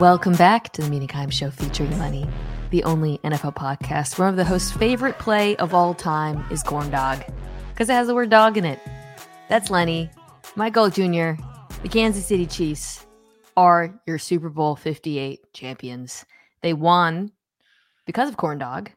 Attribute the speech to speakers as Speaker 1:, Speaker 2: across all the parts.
Speaker 1: Welcome back to the Kimes Show featuring Lenny, the only NFL podcast. One of the host's favorite play of all time is corn dog because it has the word dog in it. That's Lenny. Michael Jr., the Kansas City Chiefs are your Super Bowl 58 champions. They won because of corn dog,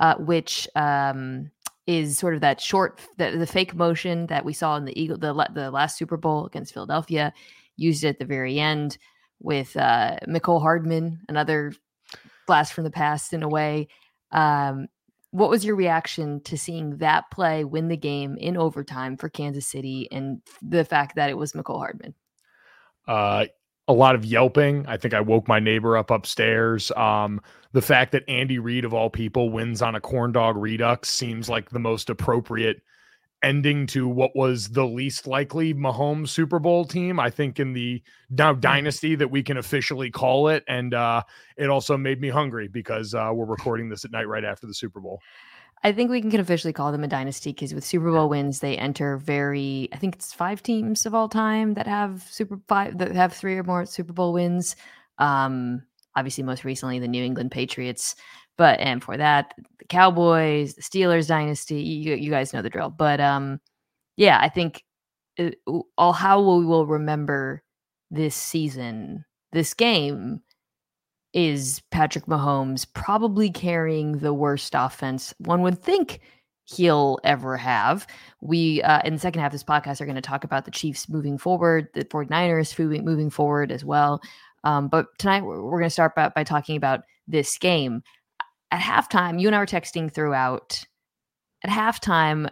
Speaker 1: uh, which um, is sort of that short, the, the, fake motion that we saw in the Eagle, the, the last Super Bowl against Philadelphia, used at the very end with uh, Mecole Hardman, another blast from the past in a way. Um, what was your reaction to seeing that play win the game in overtime for Kansas City and the fact that it was Mecole Hardman?
Speaker 2: Uh, a lot of yelping. I think I woke my neighbor up upstairs. Um, the fact that Andy Reid, of all people, wins on a corn dog redux seems like the most appropriate ending to what was the least likely Mahomes Super Bowl team, I think, in the now mm-hmm. dynasty that we can officially call it. And uh, it also made me hungry because uh, we're recording this at night right after the Super Bowl.
Speaker 1: I think we can officially call them a dynasty because with Super Bowl wins, they enter very. I think it's five teams of all time that have Super five that have three or more Super Bowl wins. Um, obviously, most recently the New England Patriots. But and for that, the Cowboys, the Steelers dynasty, you, you guys know the drill. But um, yeah, I think it, all how we will remember this season, this game is Patrick Mahomes probably carrying the worst offense one would think he'll ever have. We, uh, in the second half of this podcast, are going to talk about the Chiefs moving forward, the 49ers moving, moving forward as well. Um, but tonight, we're, we're going to start by, by talking about this game at halftime, you and I were texting throughout. At halftime,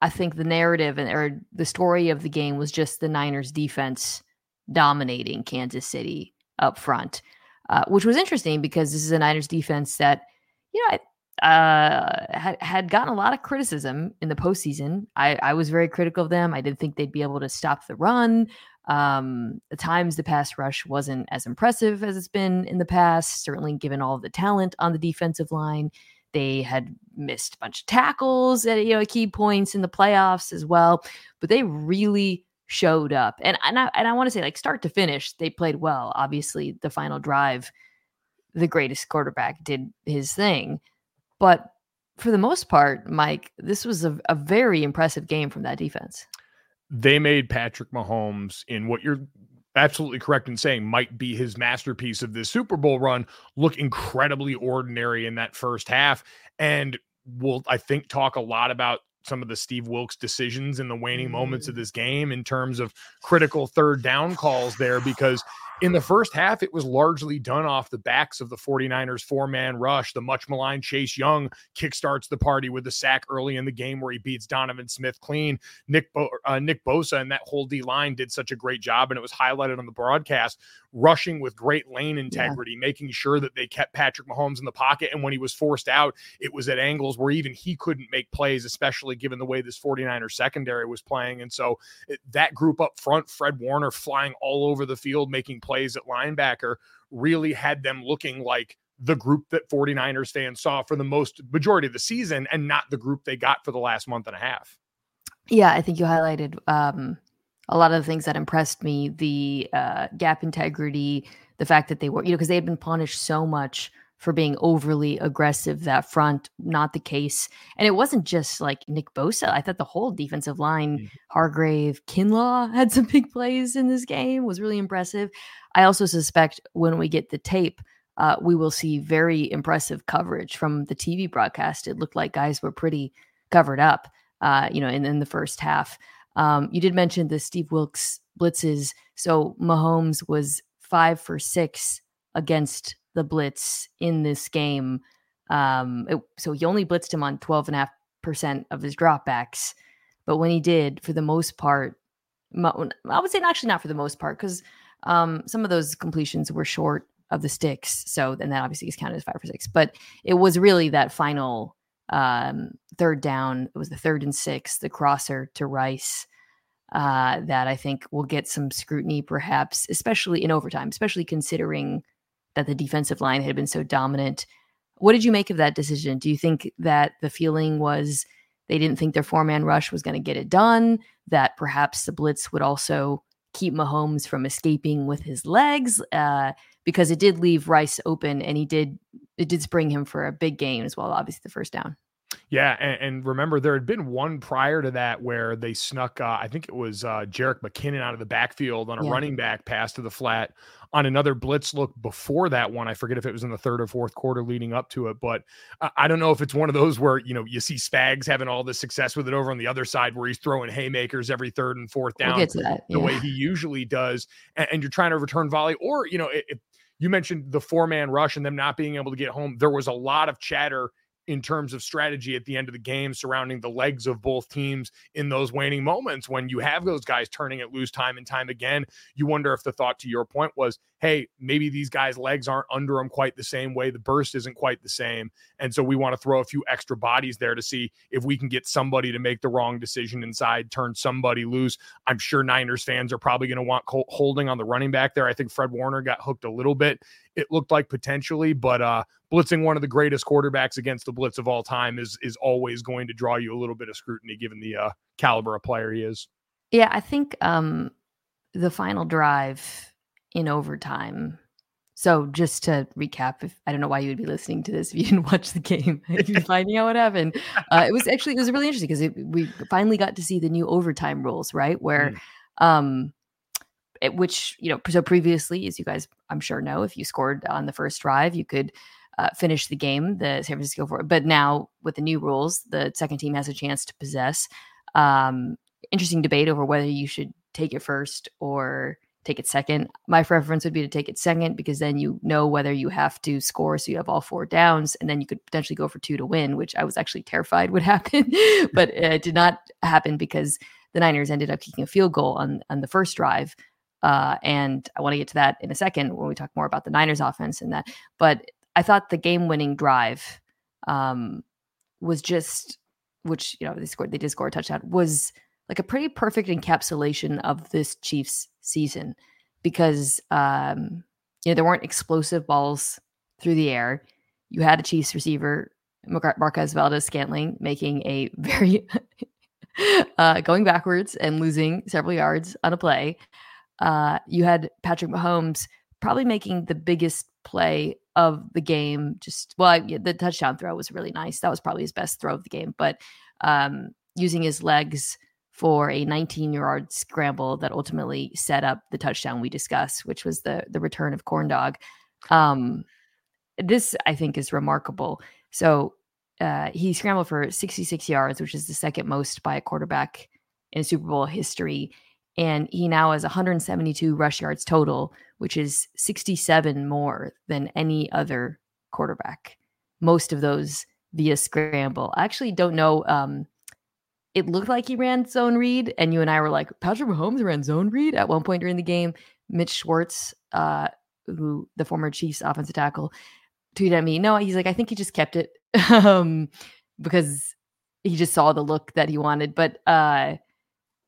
Speaker 1: I think the narrative and or the story of the game was just the Niners defense dominating Kansas City up front, uh, which was interesting because this is a Niners defense that, you know, uh, had, had gotten a lot of criticism in the postseason. I, I was very critical of them. I didn't think they'd be able to stop the run. Um, at times, the pass rush wasn't as impressive as it's been in the past, certainly given all the talent on the defensive line. They had missed a bunch of tackles at you know key points in the playoffs as well, but they really showed up. And and I, and I want to say like start to finish, they played well. Obviously, the final drive, the greatest quarterback did his thing, but for the most part, Mike, this was a, a very impressive game from that defense
Speaker 2: they made Patrick Mahomes in what you're absolutely correct in saying might be his masterpiece of this Super Bowl run look incredibly ordinary in that first half. And we'll, I think, talk a lot about some of the Steve Wilks decisions in the waning moments of mm. this game in terms of critical third down calls there because in the first half, it was largely done off the backs of the 49ers four man rush. The much maligned Chase Young kickstarts the party with the sack early in the game where he beats Donovan Smith clean. Nick, Bo- uh, Nick Bosa and that whole D line did such a great job, and it was highlighted on the broadcast, rushing with great lane integrity, yeah. making sure that they kept Patrick Mahomes in the pocket. And when he was forced out, it was at angles where even he couldn't make plays, especially given the way this 49er secondary was playing. And so it, that group up front, Fred Warner flying all over the field, making plays plays at linebacker really had them looking like the group that 49ers fans saw for the most majority of the season and not the group they got for the last month and a half.
Speaker 1: Yeah, I think you highlighted um, a lot of the things that impressed me the uh, gap integrity, the fact that they were, you know, because they had been punished so much for being overly aggressive that front, not the case. And it wasn't just like Nick Bosa. I thought the whole defensive line, mm-hmm. Hargrave, Kinlaw had some big plays in this game, was really impressive. I also suspect when we get the tape, uh, we will see very impressive coverage from the TV broadcast. It looked like guys were pretty covered up, uh, you know, in, in the first half. Um, you did mention the Steve Wilks blitzes. So Mahomes was five for six against the blitz in this game. Um, it, so he only blitzed him on 12.5% of his dropbacks. But when he did, for the most part, I would say actually not for the most part, because um, some of those completions were short of the sticks. So, and that obviously is counted as five for six. But it was really that final um, third down. It was the third and six, the crosser to Rice. Uh, that I think will get some scrutiny, perhaps, especially in overtime, especially considering that the defensive line had been so dominant. What did you make of that decision? Do you think that the feeling was they didn't think their four man rush was going to get it done? That perhaps the blitz would also keep Mahomes from escaping with his legs uh, because it did leave Rice open and he did it did spring him for a big game as well. Obviously, the first down.
Speaker 2: Yeah, and, and, remember there had been one prior to that where they snuck. Uh, I think it was uh, Jerick McKinnon out of the backfield on a yeah. running back pass to the flat on another blitz look before that one. I forget if it was in the third or fourth quarter leading up to it, but I, I don't know if it's one of those where you know you see Spags having all the success with it over on the other side where he's throwing haymakers every third and fourth down
Speaker 1: we'll yeah.
Speaker 2: the way he usually does, and, and, you're trying to return volley, or you know. It, you mentioned the four man rush and them not being able to get home. There was a lot of chatter in terms of strategy at the end of the game surrounding the legs of both teams in those waning moments when you have those guys turning it loose time and time again. You wonder if the thought to your point was hey maybe these guys legs aren't under them quite the same way. The burst isn't quite the same. And so we want to throw a few extra bodies there to see if we can get somebody to make the wrong decision inside turn somebody loose. I'm sure niners fans are probably going to want holding on the running back there. I think fred warner got hooked a little bit it looked like potentially, but uh, blitzing one of the greatest quarterbacks against the blitz of all time is is always going to draw you a little bit of scrutiny given the uh, caliber of player he is.
Speaker 1: Yeah, I think um, the final drive in overtime. So just to recap, if I don't know why you would be listening to this if you didn't watch the game, if you're finding out what happened, uh, it was actually it was really interesting because we finally got to see the new overtime rules, right? Where mm. um, it, which you know so previously as you guys i'm sure know if you scored on the first drive you could uh, finish the game the san francisco for but now with the new rules the second team has a chance to possess um, interesting debate over whether you should take it first or take it second my preference would be to take it second because then you know whether you have to score so you have all four downs and then you could potentially go for two to win which i was actually terrified would happen but it did not happen because the niners ended up kicking a field goal on on the first drive uh, and I want to get to that in a second when we talk more about the Niners offense and that. But I thought the game winning drive um, was just, which, you know, they scored, they did score a touchdown, was like a pretty perfect encapsulation of this Chiefs season because, um, you know, there weren't explosive balls through the air. You had a Chiefs receiver, Marquez Valdes Scantling, making a very uh, going backwards and losing several yards on a play uh, you had Patrick Mahomes probably making the biggest play of the game. Just well, the touchdown throw was really nice. That was probably his best throw of the game. But um, using his legs for a 19 yard scramble that ultimately set up the touchdown we discussed, which was the the return of Corn Dog. Um, this I think is remarkable. So uh, he scrambled for 66 yards, which is the second most by a quarterback in Super Bowl history and he now has 172 rush yards total, which is 67 more than any other quarterback. Most of those via scramble. I actually don't know. Um, it looked like he ran zone read, and you and I were like, Patrick Mahomes ran zone read at one point during the game. Mitch Schwartz, uh, who the former Chiefs offensive tackle, tweeted at me. No, he's like, I think he just kept it um, because he just saw the look that he wanted. But uh,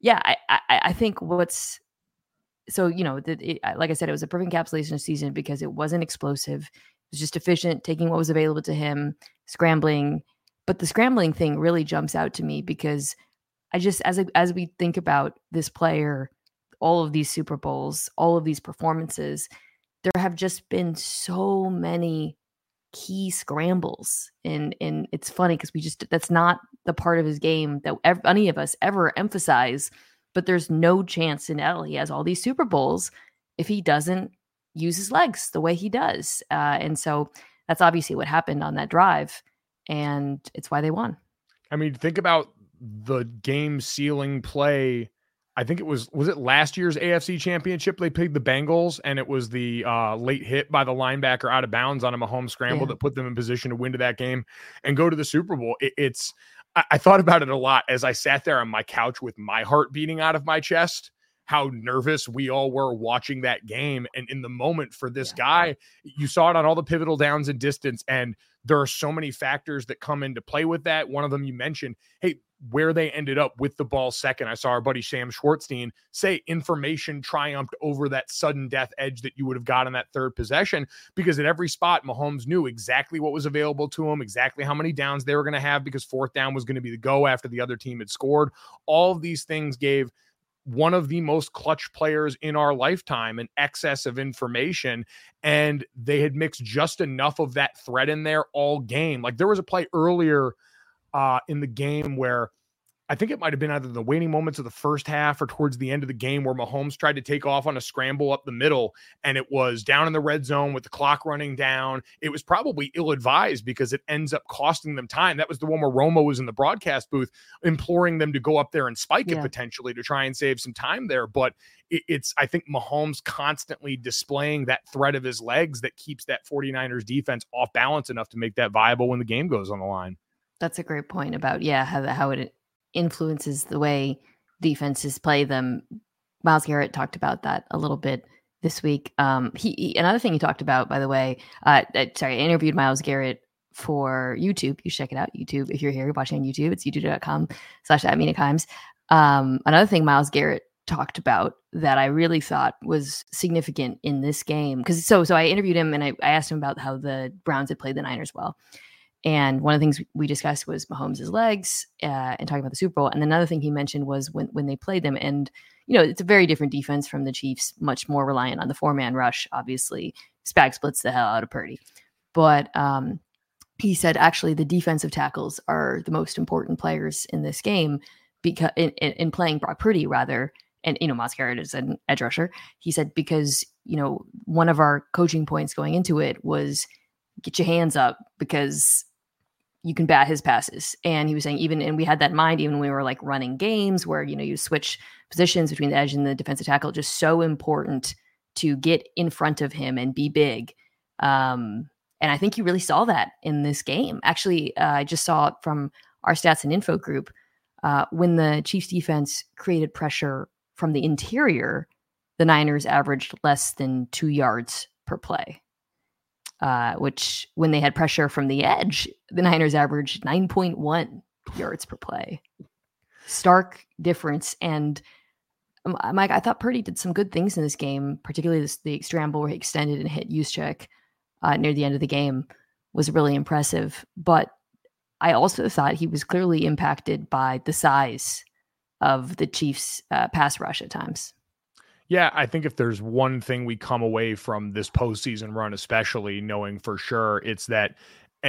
Speaker 1: yeah, I, I, I think what's so you know that like I said, it was a perfect encapsulation of season because it wasn't explosive. It was just efficient, taking what was available to him, scrambling. But the scrambling thing really jumps out to me because I just as as we think about this player, all of these Super Bowls, all of these performances, there have just been so many key scrambles. And and it's funny because we just that's not the part of his game that any of us ever emphasize but there's no chance in hell he has all these super bowls if he doesn't use his legs the way he does. Uh, and so that's obviously what happened on that drive and it's why they won
Speaker 2: i mean think about the game sealing play I think it was was it last year's AFC Championship they played the Bengals and it was the uh, late hit by the linebacker out of bounds on a Mahomes scramble yeah. that put them in position to win to that game and go to the Super Bowl. It, it's I, I thought about it a lot as I sat there on my couch with my heart beating out of my chest how nervous we all were watching that game. And in the moment for this yeah. guy, you saw it on all the pivotal downs and distance. And there are so many factors that come into play with that. One of them you mentioned, hey, where they ended up with the ball second. I saw our buddy Sam Schwartzstein say information triumphed over that sudden death edge that you would have got in that third possession because at every spot, Mahomes knew exactly what was available to him, exactly how many downs they were going to have because fourth down was going to be the go after the other team had scored. All of these things gave one of the most clutch players in our lifetime, an excess of information. And they had mixed just enough of that threat in there all game. Like there was a play earlier uh, in the game where I think it might have been either the waning moments of the first half or towards the end of the game where Mahomes tried to take off on a scramble up the middle and it was down in the red zone with the clock running down. It was probably ill advised because it ends up costing them time. That was the one where Romo was in the broadcast booth imploring them to go up there and spike yeah. it potentially to try and save some time there. But it's, I think, Mahomes constantly displaying that threat of his legs that keeps that 49ers defense off balance enough to make that viable when the game goes on the line.
Speaker 1: That's a great point about, yeah, how, how it influences the way defenses play them. Myles Garrett talked about that a little bit this week. Um, he, he another thing he talked about, by the way. Uh, uh, sorry, I interviewed Myles Garrett for YouTube. You check it out. YouTube, if you're here you're watching on YouTube, it's youtube.com slash at Kimes. Um, another thing Myles Garrett talked about that I really thought was significant in this game. Cause so so I interviewed him and I, I asked him about how the Browns had played the Niners well. And one of the things we discussed was Mahomes' legs uh, and talking about the Super Bowl. And another thing he mentioned was when, when they played them. And, you know, it's a very different defense from the Chiefs, much more reliant on the four man rush, obviously. Spags blitzes the hell out of Purdy. But um, he said actually the defensive tackles are the most important players in this game because in, in, in playing Brock Purdy rather. And, you know, Garrett is an edge rusher. He said, because, you know, one of our coaching points going into it was get your hands up because you can bat his passes. And he was saying even and we had that in mind even when we were like running games where you know you switch positions between the edge and the defensive tackle, just so important to get in front of him and be big. Um, and I think you really saw that in this game. Actually, uh, I just saw it from our stats and info group uh, when the Chiefs defense created pressure from the interior. The Niners averaged less than two yards per play uh, which when they had pressure from the edge, the Niners averaged 9.1 yards per play. Stark difference. And um, Mike, I thought Purdy did some good things in this game, particularly this, the scramble where he extended and hit Juszczyk uh, near the end of the game was really impressive. But I also thought he was clearly impacted by the size of the Chiefs' uh, pass rush at times.
Speaker 2: Yeah, I think if there's one thing we come away from this postseason run, especially knowing for sure, it's that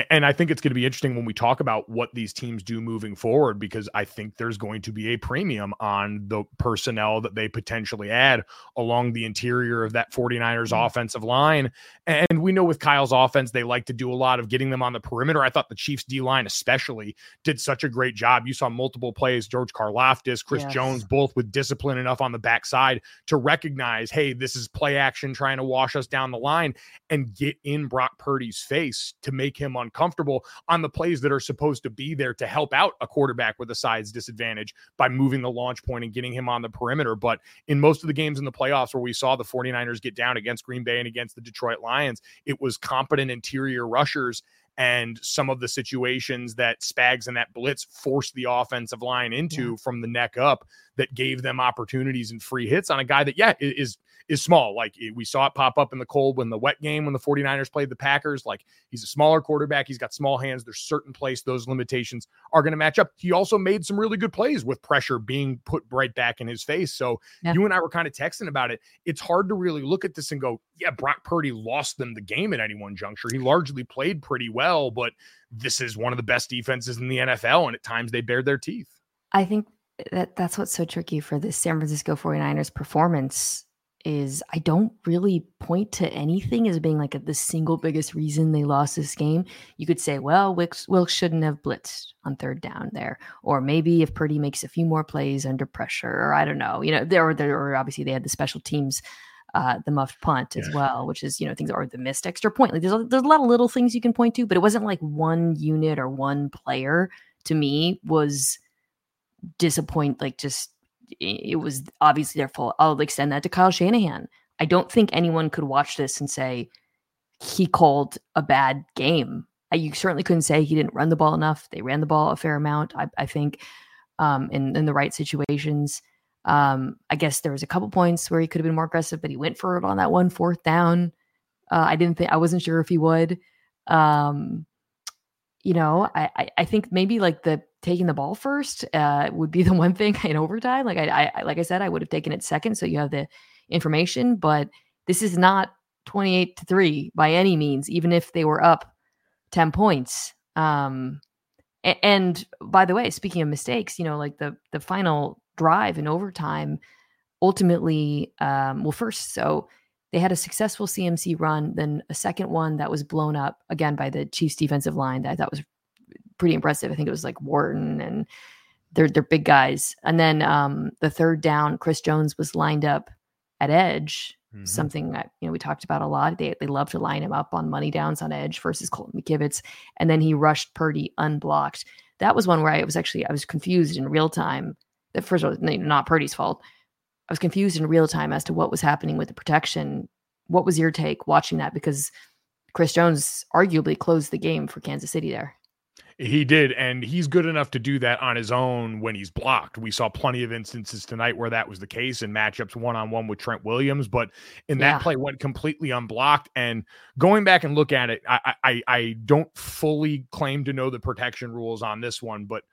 Speaker 2: and I think it's going to be interesting when we talk about what these teams do moving forward because I think there's going to be a premium on the personnel that they potentially add along the interior of that 49ers mm-hmm. offensive line. And we know with Kyle's offense, they like to do a lot of getting them on the perimeter. I thought the Chiefs D line, especially, did such a great job. You saw multiple plays, George Karlaftis, Chris yes. Jones, both with discipline enough on the backside to recognize, hey, this is play action trying to wash us down the line and get in Brock Purdy's face to make him uncomfortable on the plays that are supposed to be there to help out a quarterback with a size disadvantage by moving the launch point and getting him on the perimeter. But in most of the games in the playoffs where we saw the 49ers get down against Green Bay and against the Detroit Lions, it was competent interior rushers and some of the situations that Spags and that blitz forced the offensive line into yeah. from the neck up that gave them opportunities and free hits on a guy that, yeah, is is small. Like we saw it pop up in the cold when the wet game when the 49ers played the Packers. Like he's a smaller quarterback. He's got small hands. There's certain place those limitations are going to match up. He also made some really good plays with pressure being put right back in his face. So yeah. you and I were kind of texting about it. It's hard to really look at this and go, yeah, Brock Purdy lost them the game at any one juncture. He largely played pretty well, but this is one of the best defenses in the NFL. And at times they bared their teeth.
Speaker 1: I think that that's what's so tricky for the San Francisco 49ers performance is I don't really point to anything as being like a, the single biggest reason they lost this game. You could say, well, Wilkes, Wilks shouldn't have blitzed on third down there, or maybe if Purdy makes a few more plays under pressure, or I don't know, you know, there were there were obviously they had the special teams. Uh, the muffed punt as well, which is you know things or the missed extra point. Like there's a, there's a lot of little things you can point to, but it wasn't like one unit or one player. To me, was disappoint like just it was obviously their fault. I'll extend that to Kyle Shanahan. I don't think anyone could watch this and say he called a bad game. You certainly couldn't say he didn't run the ball enough. They ran the ball a fair amount, I, I think, um, in in the right situations. Um, I guess there was a couple points where he could have been more aggressive, but he went for it on that one fourth down. Uh, I didn't think I wasn't sure if he would. Um, you know, I, I I think maybe like the taking the ball first uh, would be the one thing in overtime. Like I, I, like I said, I would have taken it second, so you have the information. But this is not twenty eight to three by any means, even if they were up ten points. Um, and, and by the way, speaking of mistakes, you know, like the the final drive in overtime, ultimately, um, well, first, so they had a successful CMC run, then a second one that was blown up again by the Chiefs defensive line that I thought was pretty impressive. I think it was like Wharton and they're they're big guys. And then um, the third down, Chris Jones was lined up at edge. Mm-hmm. Something that you know we talked about a lot. They they love to line him up on money downs on edge versus Colton McKivitz, and then he rushed Purdy unblocked. That was one where I was actually I was confused in real time. That first of all, not Purdy's fault. I was confused in real time as to what was happening with the protection. What was your take watching that? Because Chris Jones arguably closed the game for Kansas City there.
Speaker 2: He did, and he's good enough to do that on his own when he's blocked. We saw plenty of instances tonight where that was the case in matchups one on one with Trent Williams, but in that yeah. play went completely unblocked. And going back and look at it, I, I I don't fully claim to know the protection rules on this one, but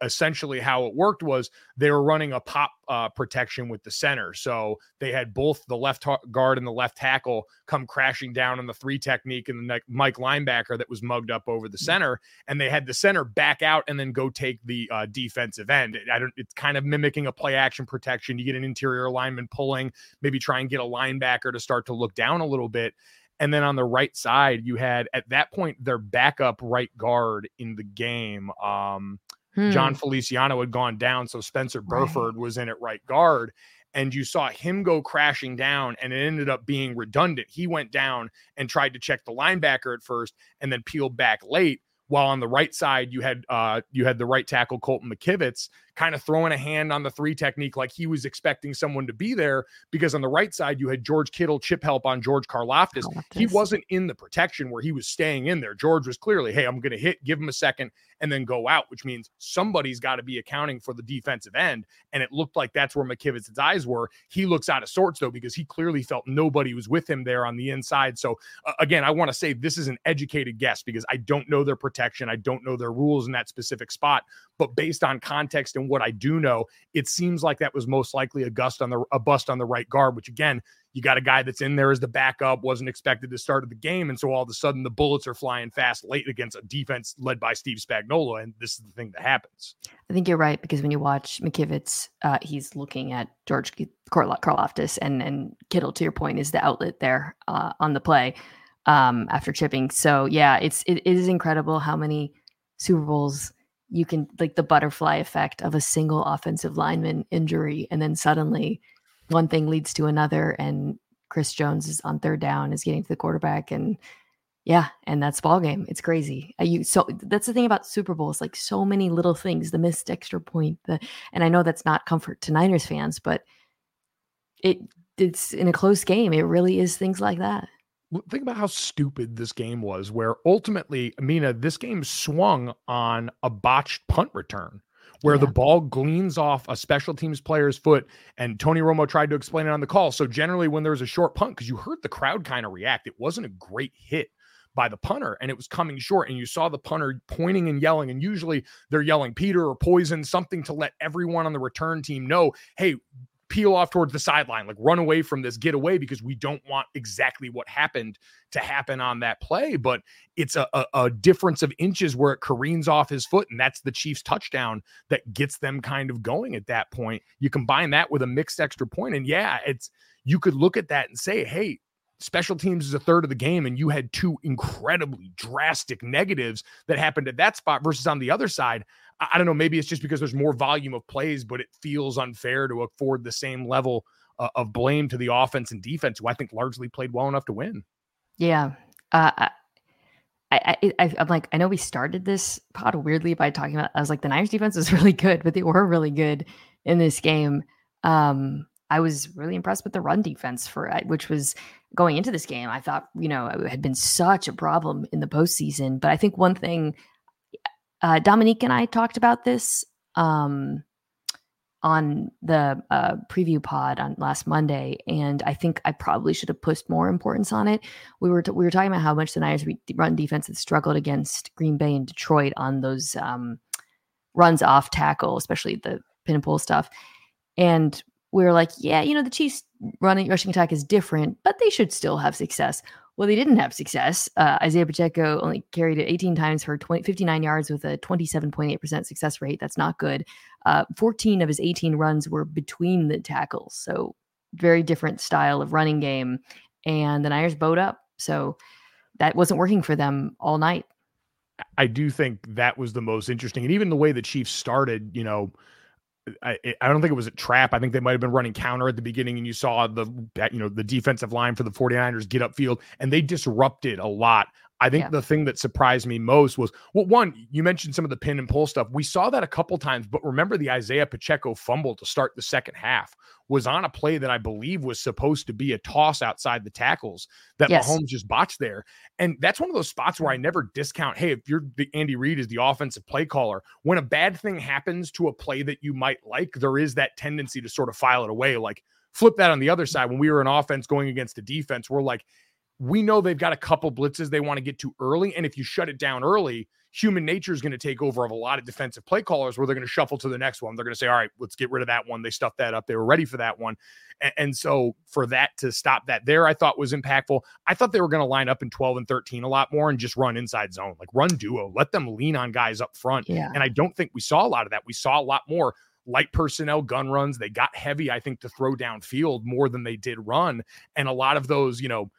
Speaker 2: essentially how it worked was they were running a pop uh, protection with the center. So they had both the left guard and the left tackle come crashing down on the three technique and the Mike linebacker that was mugged up over the mm. center. And they had the center back out and then go take the uh, defensive end. I don't, it's kind of mimicking a play action protection. You get an interior lineman pulling, maybe try and get a linebacker to start to look down a little bit. And then on the right side, you had at that point their backup right guard in the game. Um, Hmm. Jon Feliciano had gone down, so Spencer Burford right. was in at right guard. And you saw him go crashing down, and it ended up being redundant. He went down and tried to check the linebacker at first, and then peeled back late. While on the right side, you had uh, you had the right tackle Colton McKivitz kind of throwing a hand on the three technique like he was expecting someone to be there because on the right side you had George Kittle chip help on George Karlaftis. He wasn't in the protection where he was staying in there. George was clearly, hey, I'm going to hit, give him a second, and then go out, which means somebody's got to be accounting for the defensive end. And it looked like that's where McKivitz's eyes were. He looks out of sorts though because he clearly felt nobody was with him there on the inside. So uh, again, I want to say this is an educated guess because I don't know their protection, I don't know their rules in that specific spot, but based on context and what I do know, it seems like that was most likely a gust on the a bust on the right guard, which again, you got a guy that's in there as the backup, wasn't expected to start the game. And so all of a sudden the bullets are flying fast late against a defense led by Steve Spagnuolo. And this is the thing that happens.
Speaker 1: I think you're right because when you watch McKivitz, uh, he's looking at George Karlaftis and, and Kittle, to your point, is the outlet there uh, on the play um, after chipping. So yeah, it's, it, it is incredible how many Super Bowls you can like the butterfly effect of a single offensive lineman injury and then suddenly one thing leads to another and Chris Jones is on third down is getting to the quarterback and yeah and that's ball game it's crazy. Uh, you so that's the thing about Super Bowls like so many little things the missed extra point the and I know that's not comfort to Niners fans but it it's in a close game. It really is things like that.
Speaker 2: Think about how stupid this game was, where ultimately, Amina, this game swung on a botched punt return where yeah. the ball gleans off a special teams player's foot. And Tony Romo tried to explain it on the call. So, generally, when there was a short punt, because you heard the crowd kind of react, it wasn't a great hit by the punter and it was coming short. And you saw the punter pointing and yelling. And usually they're yelling Peter or poison, something to let everyone on the return team know, hey, peel off towards the sideline, like run away from this, get away because we don't want exactly what happened to happen on that play. But it's a, a, a, difference of inches where it careens off his foot, and that's the Chiefs' touchdown that gets them kind of going at that point. You combine that with a mixed extra point, and yeah, it's you could look at that and say, hey, special teams is a third of the game and you had two incredibly drastic negatives that happened at that spot versus on the other side I, don't know maybe it's just because there's more volume of plays but it feels unfair to afford the same level uh, of blame to the offense and defense who I think largely played well enough to win
Speaker 1: yeah uh, I, I, I, am like, I know we started this pod weirdly by talking about, I was like, the Niners defense is really good, but they were really good in this game. Um, I was really impressed with the run defense for uh, which was going into this game. I thought, you know, it had been such a problem in the postseason. But I think one thing, uh, Dominique and I talked about this um, on the uh, preview pod on last Monday, and I think I probably should have pushed more importance on it. We were t- we were talking about how much the Niners run defense had struggled against Green Bay and Detroit on those. Um, runs off tackle, especially the pin and pull stuff. And were like, yeah, you know, the Chiefs running rushing attack is different, but they should still have success. Well, they didn't have success. Uh, Isaiah Pacheco only carried it 18 times for 20, 59 yards with a 27.8% success rate. That's not good. Uh, 14 of his 18 runs were between the tackles. So, very different style of running game. And the Niners bowed up. So, that wasn't working for them all night.
Speaker 2: I do think that was the most interesting. And even the way the Chiefs started, you know, I, I don't think it was a trap. I think they might have been running counter at the beginning, and you saw the you know the defensive line for the 49ers get upfield, and they disrupted a lot. I think yeah. the thing that surprised me most was well, one, you mentioned some of the pin and pull stuff. We saw that a couple times, but remember the Isaiah Pacheco fumble to start the second half was on a play that I believe was supposed to be a toss outside the tackles that yes. Mahomes just botched there. And that's one of those spots where I never discount, hey, if you're the Andy Reid is the offensive play caller, when a bad thing happens to a play that you might like, there is that tendency to sort of file it away. Like flip that on the other side. When we were an offense going against a defense, we're like, we know they've got a couple blitzes they want to get to early. And if you shut it down early, human nature is going to take over of a lot of defensive play callers where they're going to shuffle to the next one. They're going to say, all right, let's get rid of that one. They stuffed that up. They were ready for that one. And, and so for that to stop that there, I thought was impactful. I thought they were going to line up in 12 and 13 a lot more and just run inside zone, like run duo, let them lean on guys up front. Yeah. And I don't think we saw a lot of that. We saw a lot more light personnel gun runs. They got heavy, I think, to throw downfield more than they did run. And a lot of those, you know,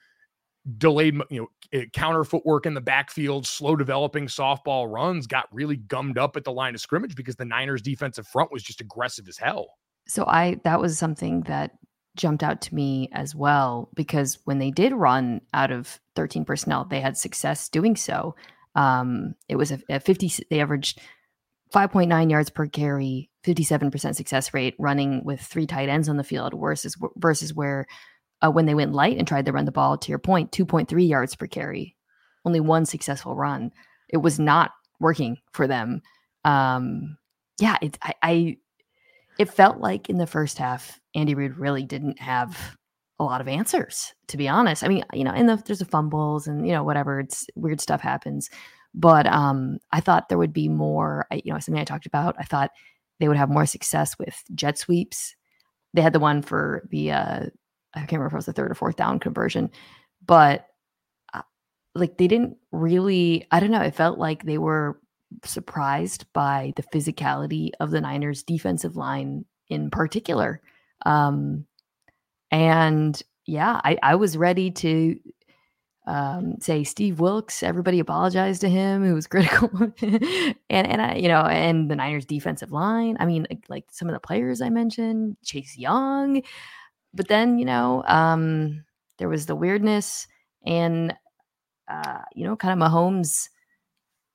Speaker 2: delayed, you know, eh, counter footwork in the backfield, slow developing softball runs got really gummed up at the line of scrimmage because the Niners defensive front was just aggressive as hell.
Speaker 1: So I that was something that jumped out to me as well because when they did run out of 13 personnel, they had success doing so. Um, it was a, a 50 they averaged 5.9 yards per carry, 57% success rate running with three tight ends on the field versus versus where uh, when they went light and tried to run the ball, to your point, 2.3 yards per carry, only one successful run. It was not working for them. Um, yeah, it, I, I, it felt like in the first half, Andy Reid really didn't have a lot of answers, to be honest. I mean, you know, and the, there's the fumbles and, you know, whatever, it's weird stuff happens. But um, I thought there would be more, you know, something I talked about. I thought they would have more success with jet sweeps. They had the one for the uh, I can't remember if it was the third or fourth down conversion, but uh, like they didn't really, I don't know, it felt like they were surprised by the physicality of the Niners defensive line in particular. Um, and yeah, I, I was ready to um, say Steve Wilks. Everybody apologized to him. Who was critical, and and I, you know, and the Niners defensive line. I mean, like, like some of the players I mentioned, Chase Young but then you know um, there was the weirdness and uh, you know kind of Mahomes.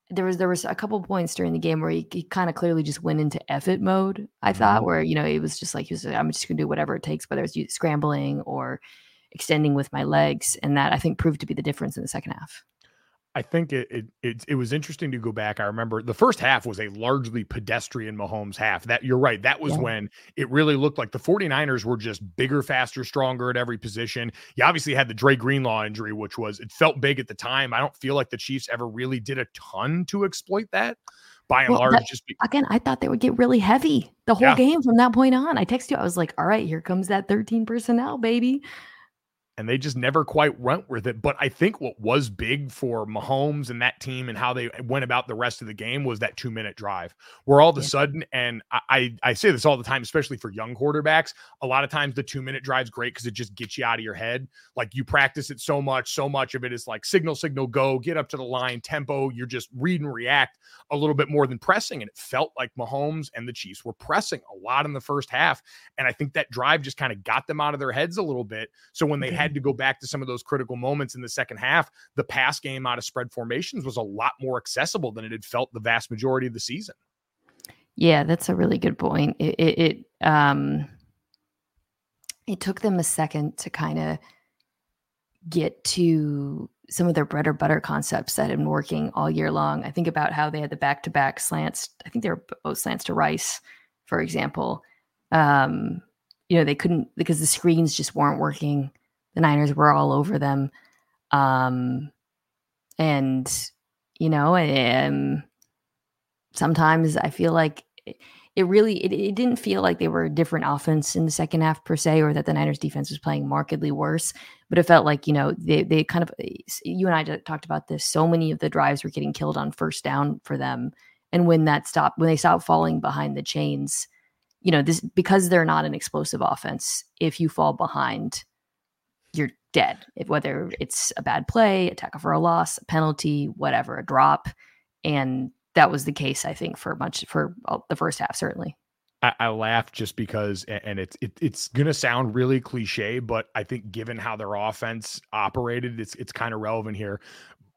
Speaker 1: There was there was a couple points during the game where he, he kind of clearly just went into effort mode. I thought mm-hmm. where you know it was just like he was I'm just gonna do whatever it takes, whether it's scrambling or extending with my legs, and that I think proved to be the difference in the second half.
Speaker 2: I think it, it, it it was interesting to go back. I remember the first half was a largely pedestrian Mahomes half. That you're right. That was yeah. when it really looked like the 49ers were just bigger, faster, stronger at every position. You obviously had the Dre Greenlaw injury, which was it felt big at the time. I don't feel like the Chiefs ever really did a ton to exploit that. By and well, large, that, just
Speaker 1: be- again, I thought they would get really heavy the whole yeah. game from that point on. I texted you, I was like, "All right, here comes that 13 personnel, baby."
Speaker 2: And they just never quite went with it. But I think what was big for Mahomes and that team and how they went about the rest of the game was that two minute drive, where all of a sudden, and I, I say this all the time, especially for young quarterbacks, a lot of times the two minute drive's great because it just gets you out of your head. Like you practice it so much, so much of it is like signal, signal, go, get up to the line, tempo. You're just read and react a little bit more than pressing. And it felt like Mahomes and the Chiefs were pressing a lot in the first half. And I think that drive just kind of got them out of their heads a little bit. So when they had had to go back to some of those critical moments in the second half, the pass game out of spread formations was a lot more accessible than it had felt the vast majority of the season.
Speaker 1: Yeah, that's a really good point. It it, it um it took them a second to kind of get to some of their bread or butter concepts that had been working all year long. I think about how they had the back to back slants. I think they were both slants to Rice, for example. Um, you know, they couldn't because the screens just weren't working. The Niners were all over them. Um, and, you know, um, sometimes I feel like it, really it, it didn't feel like they were a different offense in the second half per se, or that the Niners defense was playing markedly worse. But it felt like you know they they kind of you and I talked about this. So many of the drives were getting killed on first down for them, and when that stopped, when they stopped falling behind the chains, you know this because they're not an explosive offense. If you fall behind, dead. If, whether it's a bad play, a tackle for a loss, a penalty, whatever, a drop, and that was the case, I think, for much for the first half, certainly.
Speaker 2: I, laugh just because, and it's it, it's gonna sound really cliche, but I think given how their offense operated, it's it's kind of relevant here.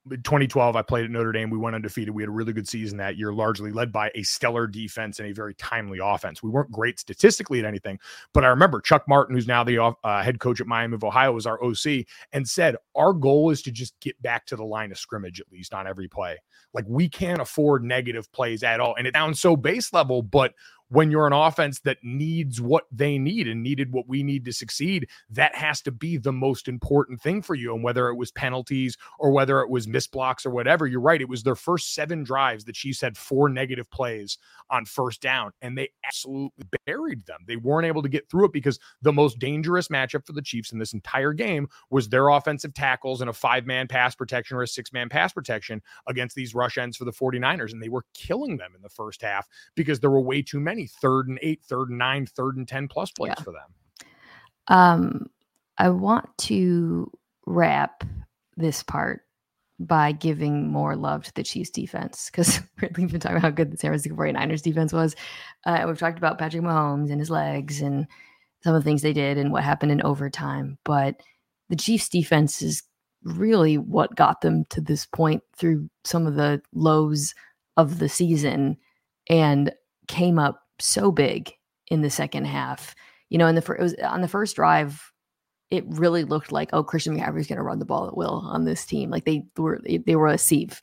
Speaker 2: 2012, I played at Notre Dame. We went undefeated. We had a really good season that year, largely led by a stellar defense and a very timely offense. We weren't great statistically at anything, but I remember Chuck Martin, who's now the uh, head coach at Miami of Ohio, was our OC and said, Our goal is to just get back to the line of scrimmage at least on every play. Like we can't afford negative plays at all. And it sounds so base level, but when you're an offense that needs what they need and needed what we need to succeed, that has to be the most important thing for you. And whether it was penalties or whether it was missed blocks or whatever, you're right. It was their first seven drives. The Chiefs had four negative plays on first down, and they absolutely buried them. They weren't able to get through it because the most dangerous matchup for the Chiefs in this entire game was their offensive tackles and a five man pass protection or a six man pass protection against these rush ends for the 49ers. And they were killing them in the first half because there were way too many many third and eight, third and nine, third and 10 plus plays yeah. for them.
Speaker 1: Um, I want to wrap this part by giving more love to the Chiefs defense because we've been talking about how good the San Francisco 49ers defense was. Uh, we've talked about Patrick Mahomes and his legs and some of the things they did and what happened in overtime. But the Chiefs defense is really what got them to this point through some of the lows of the season and came up so big in the second half. You know, in the first, was on the first drive, it really looked like oh Christian McCaffrey's going to run the ball at will on this team. Like they were they were a sieve.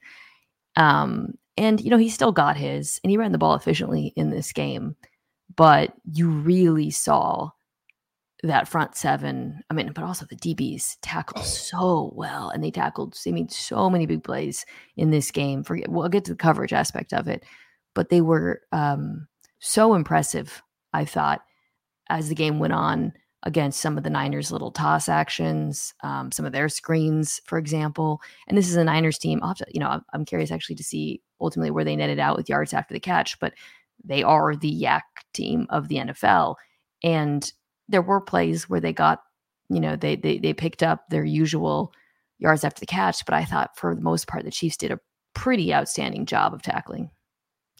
Speaker 1: Um, and you know he still got his, and he ran the ball efficiently in this game. But you really saw that front seven. I mean, but also the DBs tackled oh. so well, and they tackled. They made so many big plays in this game. Forget. We'll get to the coverage aspect of it, but they were um, so impressive, I thought, as the game went on against some of the Niners' little toss actions, um, some of their screens, for example. And this is a Niners team. To, you know, I'm curious actually to see ultimately where they netted out with yards after the catch, but they are the YAC team of the NFL. And there were plays where they got, you know, they they they picked up their usual yards after the catch, but I thought for the most part the Chiefs did a pretty outstanding job of tackling.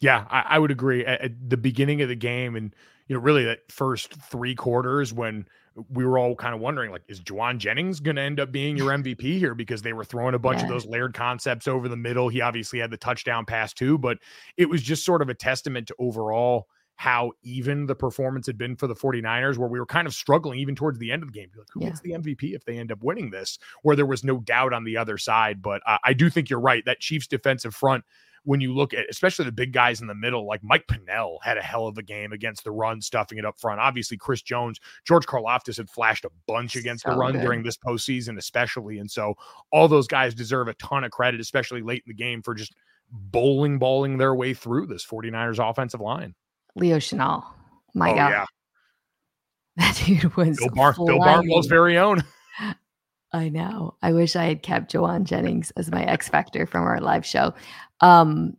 Speaker 2: Yeah, I, I would agree. At, at, the beginning of the game, and you know, really that first three quarters, when we were all kind of wondering, like, is Jauan Jennings going to end up being your MVP here? Because they were throwing a bunch yeah. of those layered concepts over the middle. He obviously had the touchdown pass too, but it was just sort of a testament to overall how even the performance had been for the 49ers, where we were kind of struggling even towards the end of the game. Like, who yeah. gets the MVP if they end up winning this? Where there was no doubt on the other side. But uh, I do think you're right. That Chiefs defensive front when you look at especially the big guys in the middle, like Mike Pennel had a hell of a game against the run, stuffing it up front. Obviously, Chris Jones, George Karlaftis had flashed a bunch against so the run good. during this postseason, especially. And so all those guys deserve a ton of credit, especially late in the game, for just bowling balling their way through this 49ers offensive line.
Speaker 1: Leo Chenal. My oh, God. Yeah. That dude was
Speaker 2: Bill, Bar- Bill Barnwell's very own.
Speaker 1: I know. I wish I had kept Jauan Jennings as my X Factor from our live show. Um,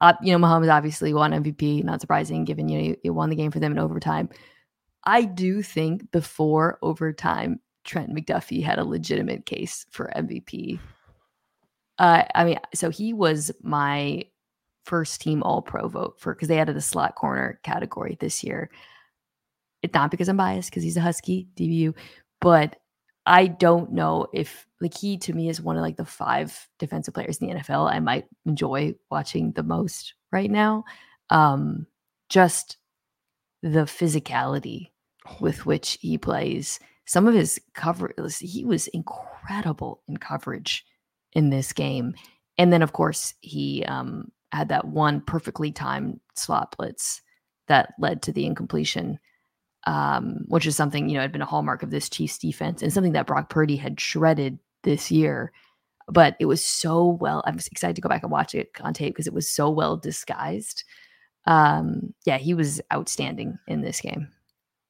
Speaker 1: uh, you know, Mahomes obviously won MVP, not surprising given you know he won the game for them in overtime. I do think before overtime, Trent McDuffie had a legitimate case for MVP. Uh, I mean, so he was my first team All Pro vote for because they added a slot corner category this year. It's not because I'm biased because he's a Husky DBU, but I don't know if like he to me is one of like the five defensive players in the NFL I might enjoy watching the most right now. Um, just the physicality with which he plays. Some of his cover, he was incredible in coverage in this game. And then, of course, he um, had that one perfectly timed slot blitz that led to the incompletion um, which is something you know had been a hallmark of this Chiefs defense and something that Brock Purdy had shredded this year. but it was so well. I'm excited to go back and watch it on tape because it was so well disguised. Um, yeah, he was outstanding in this game.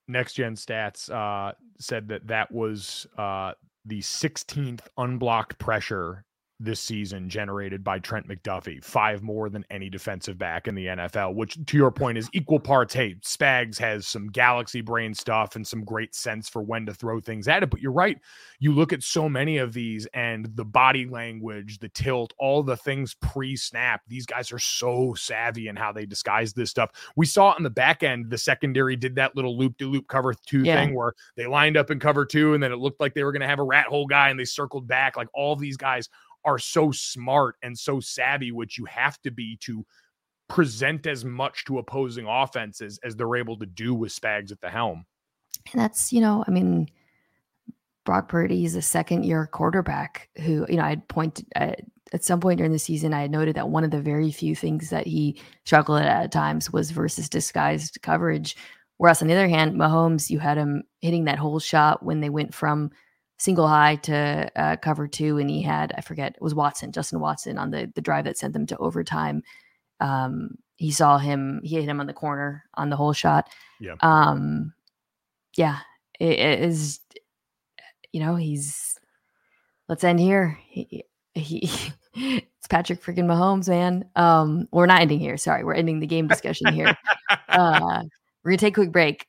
Speaker 2: Next Gen Stats uh, said that that was uh, the 16th unblocked pressure this season generated by Trent McDuffie, five more than any defensive back in the NFL, which to your point is equal parts. Hey, Spags has some galaxy brain stuff and some great sense for when to throw things at it. But you're right. You look at so many of these and the body language, the tilt, all the things pre snap. These guys are so savvy in how they disguise this stuff. We saw it on the back end. The secondary did that little loop to loop cover two yeah. thing where they lined up in cover two and then it looked like they were going to have a rat hole guy and they circled back. Like all these guys are so smart and so savvy, which you have to be to present as much to opposing offenses as they're able to do with Spags at the helm.
Speaker 1: And that's, you know, I mean, Brock Purdy is a second year quarterback who, you know, I'd pointed at, uh, at some point during the season, I had noted that one of the very few things that he struggled at at times was versus disguised coverage. Whereas on the other hand, Mahomes, you had him hitting that hole shot when they went from single high to uh, cover two, and he had I forget it was Watson, Justin Watson on the the drive that sent them to overtime. Um, he saw him, he hit him on the corner on the hole shot.
Speaker 2: Yeah.
Speaker 1: Um, yeah, it, it is. You know, he's. Let's end here. He, he it's Patrick freaking Mahomes, man. Um, we're not ending here. Sorry, we're ending the game discussion here. uh, we're gonna take a quick break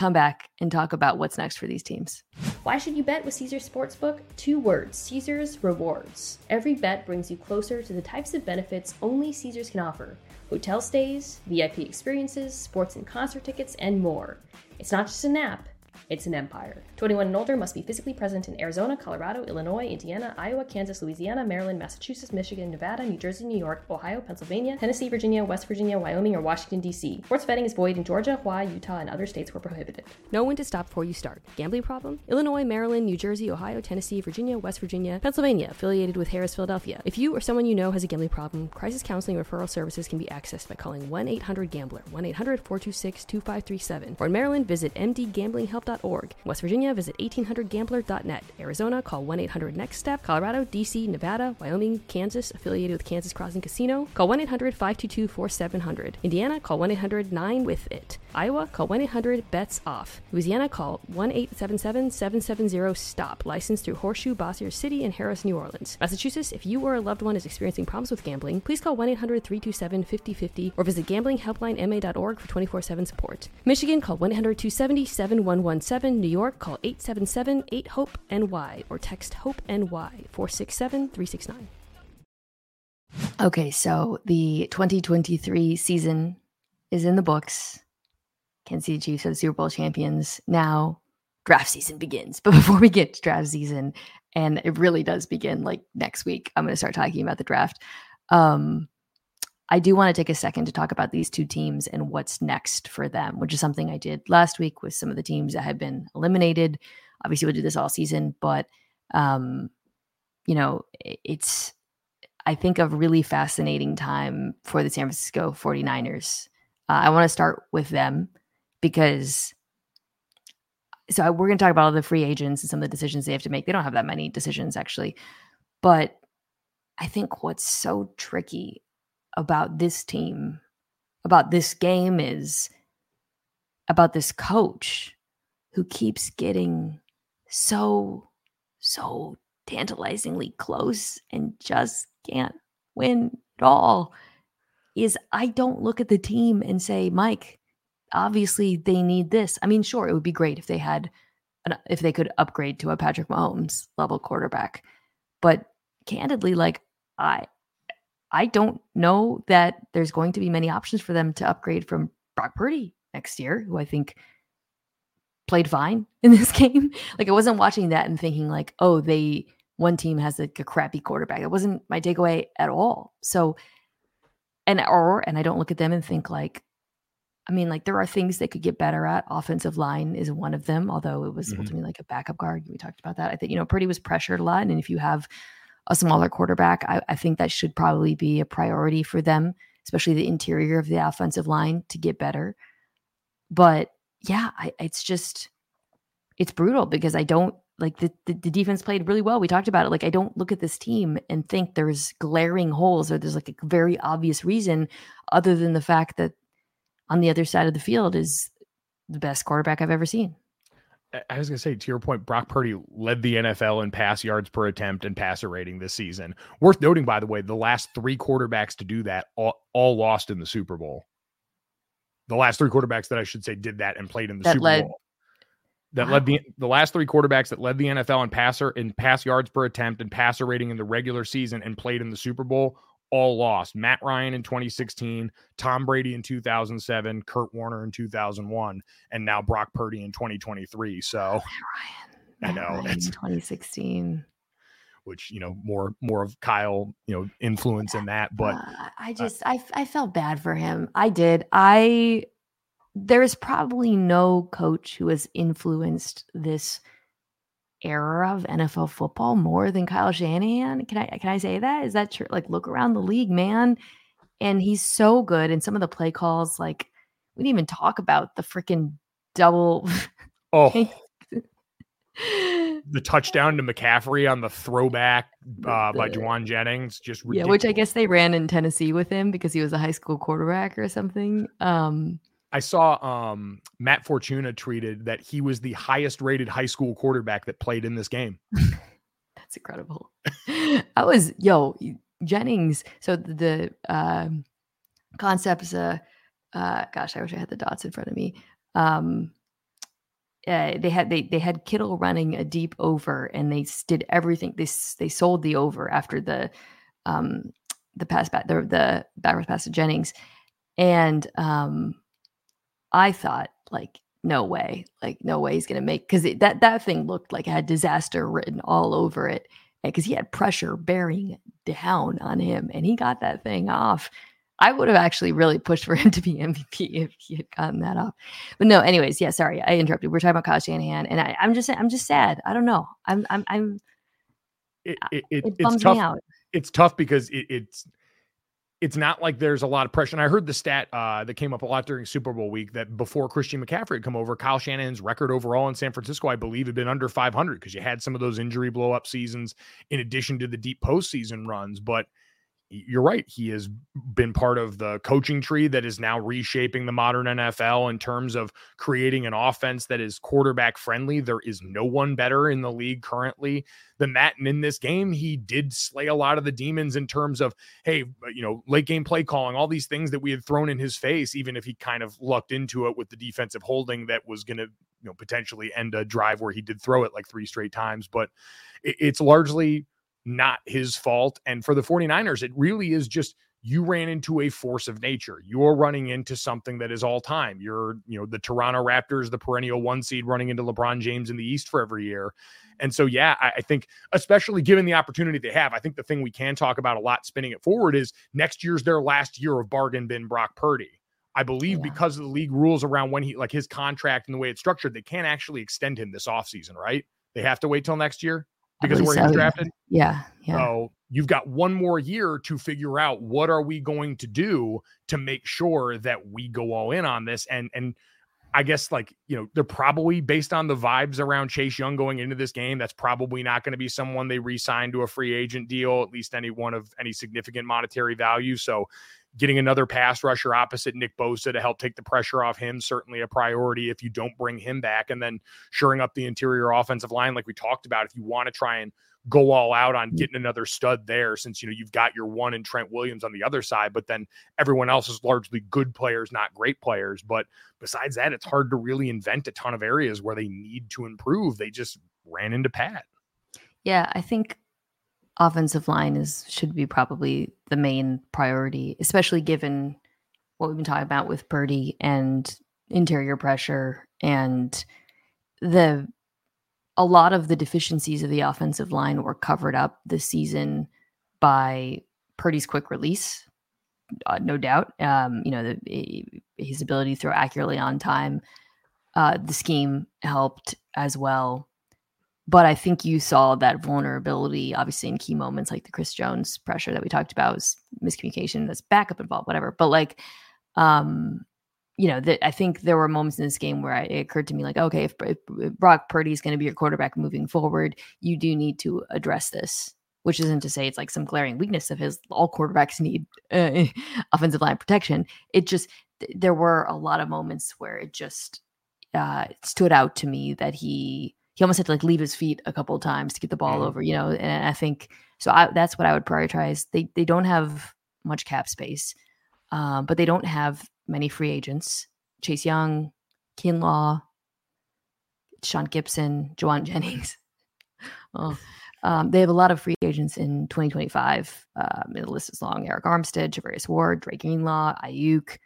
Speaker 1: come back and talk about what's next for these teams.
Speaker 3: Why should you bet with Caesars Sportsbook? Two words Caesars Rewards. Every bet brings you closer to the types of benefits only Caesars can offer hotel stays, VIP experiences, sports and concert tickets, and more. It's not just an app. It's an empire. 21 and older must be physically present in Arizona, Colorado, Illinois, Indiana, Iowa, Kansas, Louisiana, Maryland, Massachusetts, Michigan, Nevada, New Jersey, New York, Ohio, Pennsylvania, Tennessee, Virginia, West Virginia, Wyoming, or Washington, D.C. Sports betting is void in Georgia, Hawaii, Utah, and other states where prohibited.
Speaker 4: Know when to stop before you start. Gambling problem? Illinois, Maryland, New Jersey, Ohio, Tennessee, Virginia, West Virginia, Pennsylvania, affiliated with Harrah's, Philadelphia. If you or someone you know has a gambling problem, crisis counseling referral services can be accessed by calling 1 800 Gambler, 1 800 426 2537. Or in Maryland, visit West Virginia, visit 1800gambler.net. Arizona, call 1 800 NEXT STEP. Colorado, DC, Nevada, Wyoming, Kansas, affiliated with Kansas Crossing Casino, call 1 800 522 4700. Indiana, call 1 800 9 with it. Iowa, call 1 800 BETS OFF. Louisiana, call 1 877 770 STOP. Licensed through Horseshoe, Bossier City, and Harrah's, New Orleans. Massachusetts, if you or a loved one is experiencing problems with gambling, please call 1 800 327 5050 or visit gamblinghelplinema.org for 24 7 support. Michigan, call 1 800 270 7117. New York, call Call 877 8 HOPE NY or text HOPE NY 467 369.
Speaker 1: Okay, so the 2023 season is in the books. Kansas City Chiefs are the Super Bowl champions. Now draft season begins. But before we get to draft season, and it really does begin like next week, I'm going to start talking about the draft. Um, I do want to take a second to talk about these two teams and what's next for them, which is something I did last week with some of the teams that have been eliminated. Obviously, we'll do this all season, but um, you know, it's I think a really fascinating time for the San Francisco 49ers. Uh, I want to start with them because so I, we're going to talk about all the free agents and some of the decisions they have to make. They don't have that many decisions actually, but I think what's so tricky about this team, about this game is about this coach who keeps getting so, so tantalizingly close and just can't win at all. Is I don't look at the team and say, Mike, obviously they need this. I mean, sure, it would be great if they had, an, if they could upgrade to a Patrick Mahomes level quarterback, but candidly, like I, I don't know that there's going to be many options for them to upgrade from Brock Purdy next year, who I think played fine in this game. Like I wasn't watching that and thinking like, oh, they one team has like a crappy quarterback. It wasn't my takeaway at all. So and or and I don't look at them and think like, I mean, like there are things they could get better at. Offensive line is one of them, although it was mm-hmm. ultimately like a backup guard. We talked about that. I think, you know, Purdy was pressured a lot. And if you have a smaller quarterback. I, I think that should probably be a priority for them, especially the interior of the offensive line to get better. But yeah, I, it's just it's brutal because I don't like the, the, the defense played really well. We talked about it. Like I don't look at this team and think there's glaring holes or there's like a very obvious reason other than the fact that on the other side of the field is the best quarterback I've ever seen.
Speaker 2: I was going to say, to your point, Brock Purdy led the NFL in pass yards per attempt and passer rating this season. Worth noting, by the way, the last three quarterbacks to do that all, all lost in the Super Bowl. The last three quarterbacks that I should say did that and played in the
Speaker 1: that
Speaker 2: Super
Speaker 1: led,
Speaker 2: Bowl. That
Speaker 1: Wow.
Speaker 2: led the the last three quarterbacks that led the NFL in passer in pass yards per attempt and passer rating in the regular season and played in the Super Bowl all lost. Matt Ryan in 2016, Tom Brady in 2007, Kurt Warner in 2001, and now Brock Purdy in 2023. So,
Speaker 1: Ryan.
Speaker 2: I
Speaker 1: Matt
Speaker 2: know,
Speaker 1: Ryan
Speaker 2: it's-
Speaker 1: 2016.
Speaker 2: which you know more more of Kyle you know influence in that, but
Speaker 1: Uh, I just I I felt bad for him. I did. I there's probably no coach who has influenced this era of NFL football more than Kyle Shanahan. Can I can I say that? Is that true? Like look around the league, man. And he's so good. And some of the play calls, like we didn't even talk about the freaking double
Speaker 2: oh. The touchdown to McCaffrey on the throwback uh, by
Speaker 1: The-
Speaker 2: Jauan Jennings, just
Speaker 1: Yeah, which I guess they ran in Tennessee with him because he was a high school quarterback or something. Um,
Speaker 2: I saw um, Matt Fortuna tweeted that he was the highest rated high school quarterback that played in this game.
Speaker 1: that's incredible. I was yo Jennings. So the, the um, concepts. Uh, uh, gosh, I wish I had the dots in front of me. Um, uh, they had they they had Kittle running a deep over, and they did everything. They they sold the over after the um the pass back the the backwards pass to Jennings, and um, I thought like no way, like no way he's gonna make because that that thing looked like it had disaster written all over it because he had pressure bearing down on him, and he got that thing off. I would have actually really pushed for him to be MVP if he had gotten that off. But no, anyways, yeah, sorry, I interrupted. We're talking about Kyle Shanahan, and I, I'm just, I'm just sad. I don't know. I'm, I'm, I'm.
Speaker 2: It, it, it,
Speaker 1: It
Speaker 2: it's
Speaker 1: bums
Speaker 2: tough.
Speaker 1: me out.
Speaker 2: It's tough because it, it's it's not like there's a lot of pressure. And I heard the stat uh, that came up a lot during Super Bowl week that before Christian McCaffrey had come over, Kyle Shanahan's record overall in San Francisco, I believe, had been under 500 because you had some of those injury blow up seasons in addition to the deep postseason runs. But you're right. He has been part of the coaching tree that is now reshaping the modern NFL in terms of creating an offense that is quarterback friendly. There is no one better in the league currently than that. And in this game, he did slay a lot of the demons in terms of, hey, you know, late game play calling, all these things that we had thrown in his face, even if he kind of lucked into it with the defensive holding that was going to, you know, potentially end a drive where he did throw it like three straight times. But it's largely not his fault. And for the 49ers, it really is just you ran into a force of nature. You're running into something that is all time. You're, you know, the Toronto Raptors, the perennial one seed running into LeBron James in the East for every year. And so, yeah, I, I think, especially given the opportunity they have, I think the thing we can talk about a lot spinning it forward is next year's their last year of bargain bin Brock Purdy. I believe
Speaker 1: Yeah.
Speaker 2: because of the league rules around when he, like his contract and the way it's structured, they can't actually extend him this offseason, right? They have to wait till next year because where he was drafted.
Speaker 1: Yeah, yeah.
Speaker 2: So you've got one more year to figure out what are we going to do to make sure that we go all in on this. And and I guess like you know they're probably based on the vibes around Chase Young going into this game. That's probably not going to be someone they re-sign to a free agent deal, at least any one of any significant monetary value. So getting another pass rusher opposite Nick Bosa to help take the pressure off him certainly a priority if you don't bring him back. And then shoring up the interior offensive line like we talked about if you want to try and go all out on mm. getting another stud there since you know you've got your one and Trent Williams on the other side but then everyone else is largely good players not great players. But besides that it's hard to really invent a ton of areas where they need to improve. They just ran into Pat.
Speaker 1: Yeah, I think offensive line is should be probably the main priority, especially given what we've been talking about with Purdy and interior pressure and the a lot of the deficiencies of the offensive line were covered up this season by Purdy's quick release, uh, no doubt. Um, you know, the, his ability to throw accurately on time. Uh, the scheme helped as well but I think you saw that vulnerability, obviously, in key moments like the Chris Jones pressure that we talked about was miscommunication, that's backup involved, whatever. But like, um, you know, that I think there were moments in this game where I, it occurred to me like, okay, if, if Brock Purdy is going to be your quarterback moving forward, you do need to address this. Which isn't to say it's like some glaring weakness of his. All quarterbacks need uh, offensive line protection. It just th- there were a lot of moments where it just uh, stood out to me that he he almost had to like leave his feet a couple of times to get the ball mm. over, you know. And I think so. I, that's what I would prioritize. They they don't have much cap space, um, but they don't have many free agents. Chase Young, Kinlaw, Sean Gibson, Jauan Jennings. oh, um, they have a lot of free agents in 2025. Um, the list is long. Arik Armstead, Charvarius Ward, Dre Greenlaw, Aiyuk,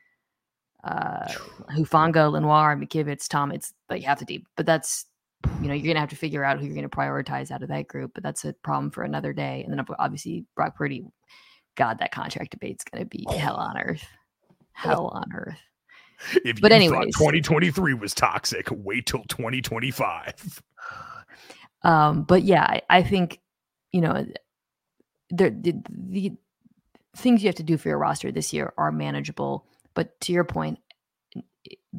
Speaker 1: uh, Hufanga, Lenoir, McKivitz, Tom. It's like half the deep, but that's you know you're gonna have to figure out who you're gonna prioritize out of that group. But that's a problem for another day. And then obviously Brock Purdy, God, that contract debate's gonna be oh. hell on earth, hell on earth.
Speaker 2: If but anyways, 2023 was toxic. Wait till 2025.
Speaker 1: Um, but yeah, I, I think you know the, the the things you have to do for your roster this year are manageable but to your point,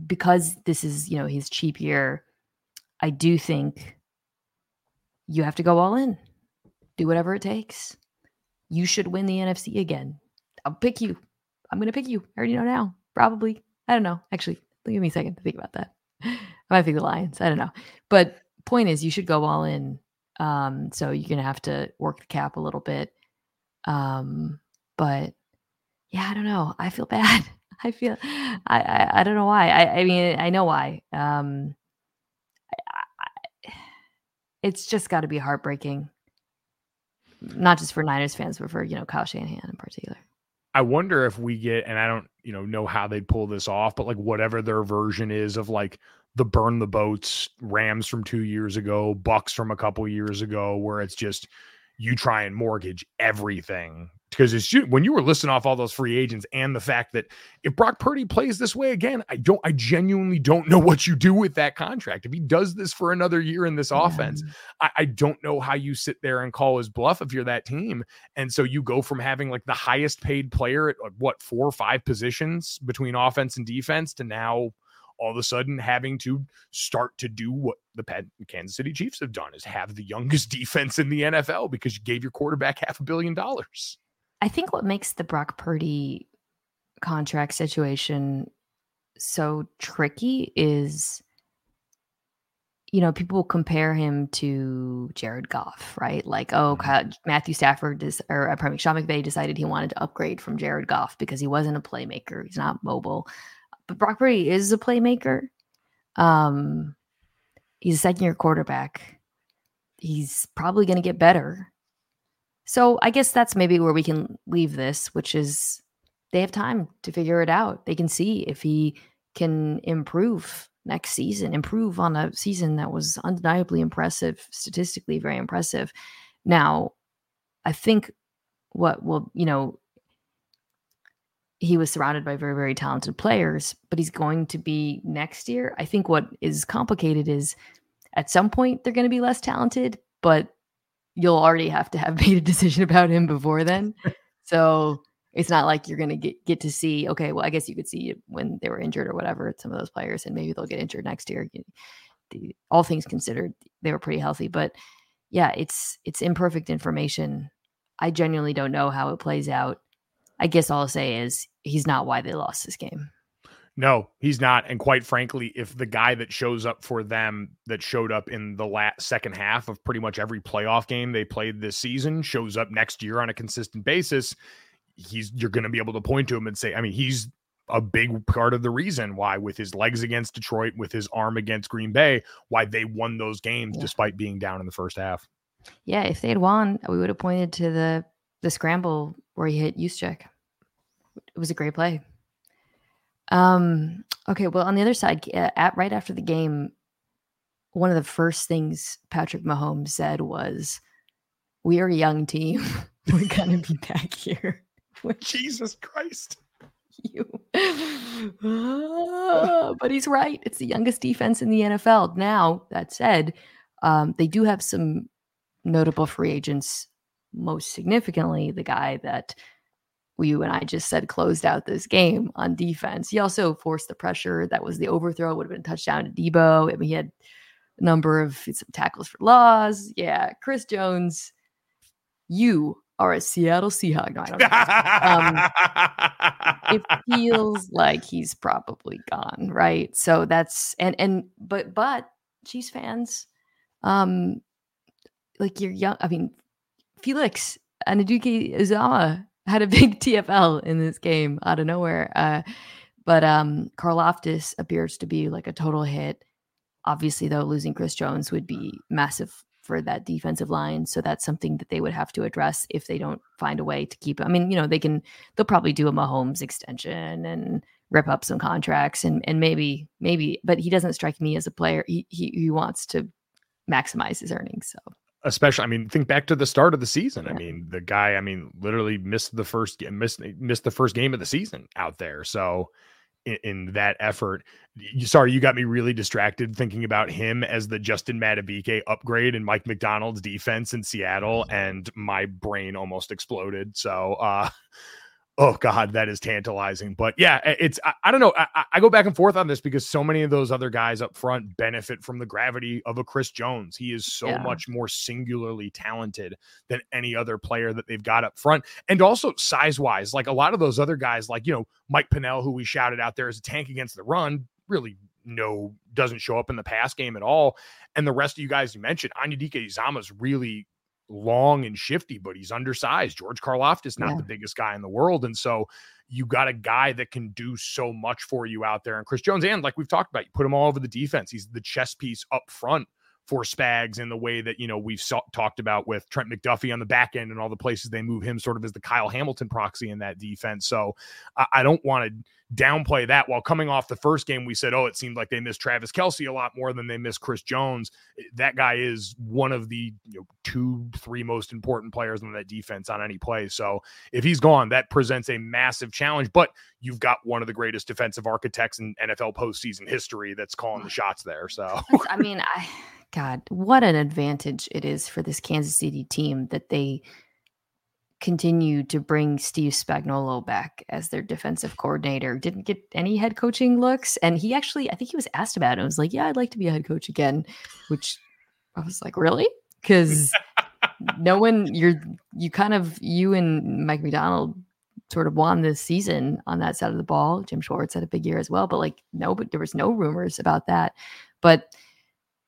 Speaker 1: because this is, you know, his cheap year, I do think you have to go all in. Do whatever it takes. You should win the NFC again. I'll pick you. I'm going to pick you. I already know now. Probably. I don't know. Actually, give me a second to think about that. I might pick the Lions. I don't know. But point is, you should go all in. Um, so you're going to have to work the cap a little bit. Um, but yeah, I don't know. I feel bad. I feel I, I, I don't know why. I I mean I know why. Um, it's just got to be heartbreaking, not just for Niners fans, but for you know Kyle Shanahan in particular.
Speaker 2: I wonder if we get, and I don't, you know, know how they'd pull this off, but like whatever their version is of like the burn the boats Rams from two years ago, Bucks from a couple years ago, where it's just you try and mortgage everything because it's when you were listing off all those free agents and the fact that if Brock Purdy plays this way again, I don't, I genuinely don't know what you do with that contract. If he does this for another year in this yeah. offense, mm. I, I, don't know how you sit there and call his bluff if you're that team. And so you go from having like the highest paid player at what four or five positions between offense and defense to now all of a sudden having to start to do what the Kansas City Chiefs have done is have the youngest defense in the NFL because you gave your quarterback half a billion dollars.
Speaker 1: I think what makes the Brock Purdy contract situation so tricky is you know people compare him to Jared Goff, right? Like, oh, mm-hmm. Matthew Stafford is, or uh, pardon me, Sean McVay decided he wanted to upgrade from Jared Goff because he wasn't a playmaker. He's not mobile, but Brock Purdy is a playmaker. Um, he's a second year quarterback. He's probably going to get better. So I guess that's maybe where we can leave this, which is they have time to figure it out. They can see if he can improve next season, improve on a season that was undeniably impressive, statistically very impressive. Now, I think what will, you know, he was surrounded by very, very talented players, but he's going to be next year. I think what is complicated is at some point they're going to be less talented, but you'll already have to have made a decision about him before then. so it's not like you're going to get get to see. Okay, well, I guess you could see when they were injured or whatever. Some of those players, and maybe they'll get injured next year. The, all things considered, they were pretty healthy, but yeah, it's it's imperfect information. I genuinely don't know how it plays out. I guess all I'll say is he's not why they lost this game.
Speaker 2: No, he's not. And quite frankly, if the guy that shows up for them that showed up in the last second half of pretty much every playoff game they played this season shows up next year on a consistent basis, he's you're going to be able to point to him and say, I mean, he's a big part of the reason why with his legs against Detroit, with his arm against Green Bay, why they won those games yeah. despite being down in the first half.
Speaker 1: Yeah, if they had won, we would have pointed to the the scramble where he hit Juszczyk. It was a great play. Um, okay, well, on the other side, at right after the game, one of the first things Patrick Mahomes said was, "We are a young team. We're gonna be back here."
Speaker 2: Jesus Christ.
Speaker 1: You. but he's right. It's the youngest defense in the NFL. Now, that said, um, they do have some notable free agents. Most significantly, the guy that you and I just said closed out this game on defense. He also forced the pressure. That was the overthrow, would have been touchdown to Deebo. I mean, he had a number of tackles for loss. Yeah, Chris Jones, you are a Seattle Seahawk. No, I don't um, it feels like he's probably gone, right? So that's and and but but Chiefs fans, um, like you're young. I mean, Felix Anudike-Uzomah had a big TFL in this game out of nowhere. Uh, but um, Karlaftis appears to be like a total hit. Obviously, though, losing Chris Jones would be massive for that defensive line. So that's something that they would have to address if they don't find a way to keep. I mean, you know, they can. They'll probably do a Mahomes extension and rip up some contracts and and maybe maybe. But he doesn't strike me as a player. He he, he wants to maximize his earnings. So
Speaker 2: especially i mean think back to the start of the season. I mean the guy i mean literally missed the first missed missed the first game of the season out there. So in, in that effort you, sorry you got me really distracted thinking about him as the justin Madubuike upgrade in mike Macdonald's defense in seattle and my brain almost exploded. So uh Oh God, that is tantalizing. But yeah, it's I, I don't know. I, I, go back and forth on this because so many of those other guys up front benefit from the gravity of a Chris Jones. He is so yeah. much more singularly talented than any other player that they've got up front, and also size wise. Like a lot of those other guys, like you know Mike Pennel, who we shouted out there as a tank against the run, really no doesn't show up in the pass game at all. And the rest of you guys you mentioned, Anudike-Uzomah is really long and shifty, but he's undersized. George Karlaftis is not yeah. the biggest guy in the world. And so you got a guy that can do so much for you out there. And Chris Jones, and like we've talked about, you put him all over the defense. He's the chess piece up front for Spags in the way that, you know, we've saw, talked about with Trent McDuffie on the back end and all the places they move him sort of as the Kyle Hamilton proxy in that defense. So I, I don't want to downplay that. While coming off the first game we said oh it seemed like they missed travis Kelce a lot more than they missed chris jones. Eh, that guy is one of the you know, two three most important players on that defense on any play. So if he's gone that presents a massive challenge but you've got one of the greatest defensive architects in nfl postseason history that's calling the shots there so.
Speaker 1: I mean i god what an advantage it is for this kansas city team that they continue to bring Steve Spagnuolo back as their defensive coordinator. Didn't get any head coaching looks. And he actually, I think he was asked about it. I was like, yeah, I'd like to be a head coach again, which I was like, really? Because no one, you're, you kind of, you and Mike Macdonald sort of won this season on that side of the ball. Jim Schwartz had a big year as well, but like, no, but there was no rumors about that. But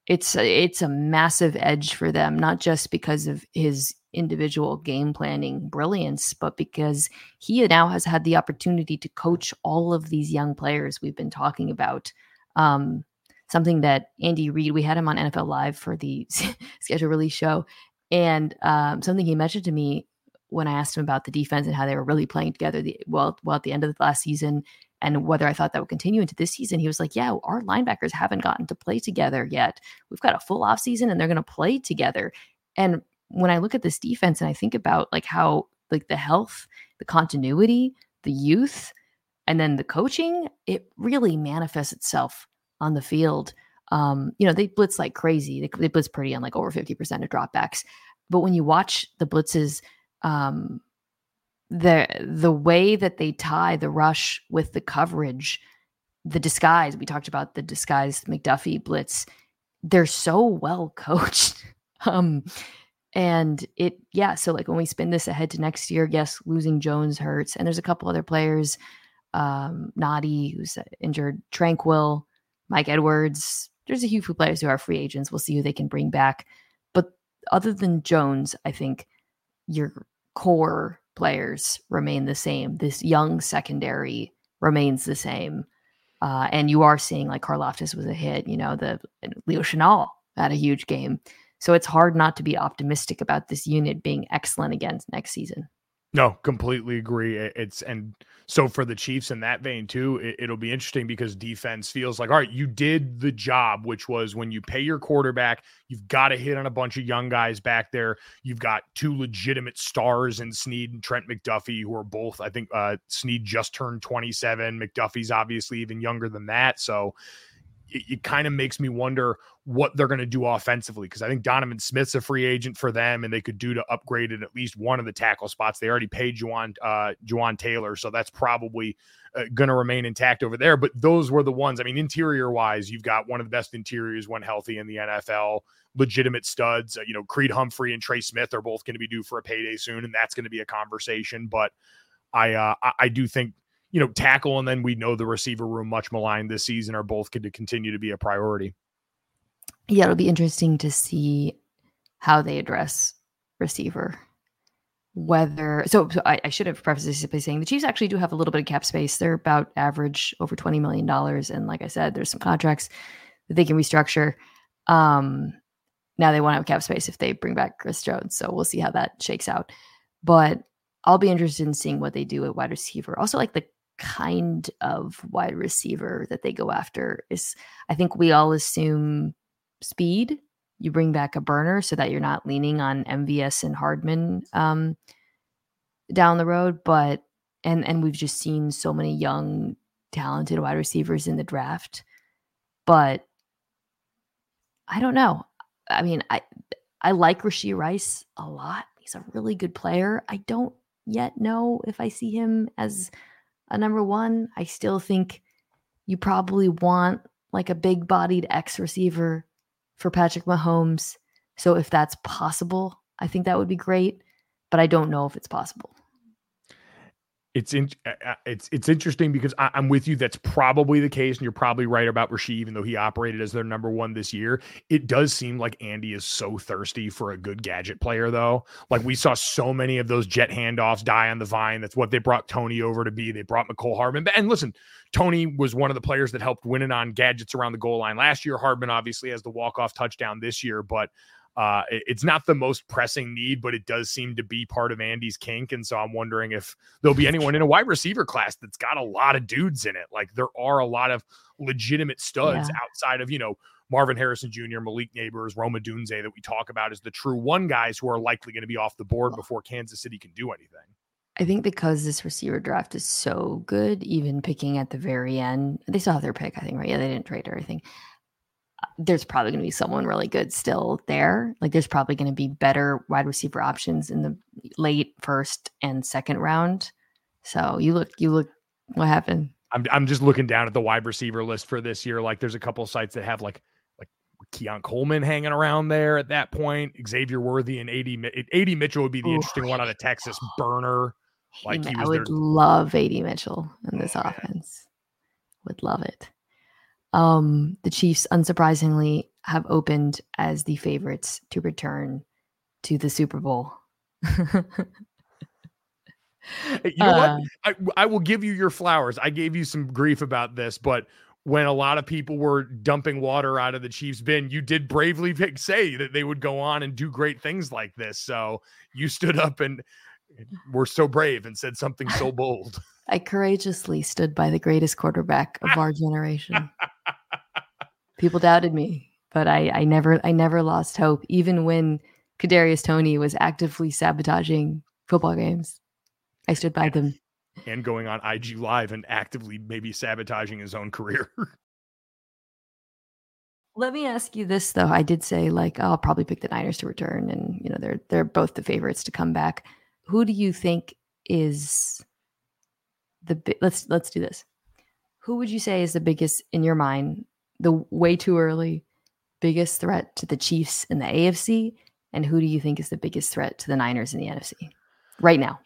Speaker 1: it's it's a massive edge for them, not just because of his individual game planning brilliance, but because he now has had the opportunity to coach all of these young players we've been talking about. Um, something that Andy Reid, we had him on NFL Live for the schedule release show, and um, something he mentioned to me when I asked him about the defense and how they were really playing together. The, well, well, at the end of the last season, and whether I thought that would continue into this season, he was like, Yeah, our linebackers haven't gotten to play together yet. We've got a full off season and they're going to play together. And when I look at this defense and I think about like how like the health, the continuity, the youth, and then the coaching, it really manifests itself on the field. Um, you know, they blitz like crazy. They, they blitz pretty on like over 50% of dropbacks. But when you watch the blitzes, um, the the way that they tie the rush with the coverage, the disguise, we talked about the disguise McDuffie blitz, they're so well coached. um and it yeah, so like when we spin this ahead to next year, yes, losing Jones hurts. And there's a couple other players, um, Nnadi, who's injured, Tranquill, Mike Edwards. There's a few players who are free agents. We'll see who they can bring back. But other than Jones, I think your core players remain the same. This young secondary remains the same. Uh, and you are seeing like Karlaftis was a hit, you know, the Leo Chenal had a huge game. So it's hard not to be optimistic about this unit being excellent again next season.
Speaker 2: No, completely agree. It's and so for the Chiefs in that vein too, it, will be interesting because defense feels like all right, you did the job, which was when you pay your quarterback, you've got to hit on a bunch of young guys back there. You've got two legitimate stars in Sneed and Trent McDuffie, who are both, I think, uh, Sneed just turned 27. McDuffie's obviously even younger than that. So it, it kind of makes me wonder what they're going to do offensively because I think Donovan Smith's a free agent for them, and they could do to upgrade at at least one of the tackle spots. They already paid Jawaan uh, Jawaan Taylor, so that's probably uh, going to remain intact over there. But those were the ones. I mean, interior wise, you've got one of the best interiors when healthy in the NFL. Legitimate studs. Uh, you know, Creed Humphrey and Trey Smith are both going to be due for a payday soon, and that's going to be a conversation. But I uh, I do think you know tackle and then we know the receiver room much maligned this season are both going to continue to be a priority.
Speaker 1: Yeah, it'll be interesting to see how they address receiver. Whether so, so I, I, should have prefaced this by saying the Chiefs actually do have a little bit of cap space. They're about average over twenty million dollars, and like I said, there's some contracts that they can restructure. Um, now they won't have cap space if they bring back Chris Jones, so we'll see how that shakes out. But I'll be interested in seeing what they do at wide receiver. Also, like the kind of wide receiver that they go after is, I think we all assume speed. You bring back a burner so that you're not leaning on MVS and Hardman um, down the road. But and and we've just seen so many young, talented wide receivers in the draft. But I don't know. I mean, I I like Rashee Rice a lot. He's a really good player. I don't yet know if I see him as a number one. I still think you probably want like a big bodied X receiver for Patrick Mahomes. So if that's possible, I think that would be great, but I don't know if it's possible
Speaker 2: it's in, uh, uh, it's it's interesting because I, am with you. That's probably the case, and you're probably right about Rashee, even though he operated as their number one this year. It does seem like Andy is so thirsty for a good gadget player, though. Like we saw so many of those jet handoffs die on the vine. That's what they brought Toney over to be. They brought Mecole Hardman, and listen, Toney was one of the players that helped winning on gadgets around the goal line last year. Hardman obviously has the walk off touchdown this year, but uh, it's not the most pressing need, but it does seem to be part of Andy's kink. And so I'm wondering if there'll be anyone in a wide receiver class that's got a lot of dudes in it. Like there are a lot of legitimate studs yeah. outside of, you know, Marvin Harrison Jr., Malik Nabers, Roma Odunze that we talk about as the true one guys who are likely going to be off the board before Kansas City can do anything.
Speaker 1: I think because this receiver draft is so good, even picking at the very end, they still have their pick, I think, right? Yeah, they didn't trade or anything there's probably going to be someone really good still there. Like there's probably going to be better wide receiver options in the late first and second round. So you look, you look, what happened?
Speaker 2: I'm I'm just looking down at the wide receiver list for this year. Like there's a couple sites that have like like Keon Coleman hanging around there at that point. Xavier Worthy and AD AD Mitchell would be the Ooh. interesting one out of Texas. Burner.
Speaker 1: Like I would their... love AD Mitchell in this oh, offense. Man. Would love it. Um, the Chiefs, unsurprisingly, have opened as the favorites to return to the Super Bowl.
Speaker 2: you know uh, what? I, I will give you your flowers. I gave you some grief about this, but when a lot of people were dumping water out of the Chiefs' bin, you did bravely say that they would go on and do great things like this. So you stood up and were so brave and said something so bold.
Speaker 1: I courageously stood by the greatest quarterback of our generation. People doubted me, but I, I never I never lost hope, even when Kadarius Toney was actively sabotaging football games. I stood by them.
Speaker 2: And going on IG Live and actively maybe sabotaging his own career.
Speaker 1: Let me ask you this though. I did say like I'll probably pick the Niners to return, and you know they're they're both the favorites to come back. Who do you think is the let's let's do this. Who would you say is the biggest in your mind? The way too early biggest threat to the Chiefs in the AFC, and who do you think is the biggest threat to the Niners in the NFC right now?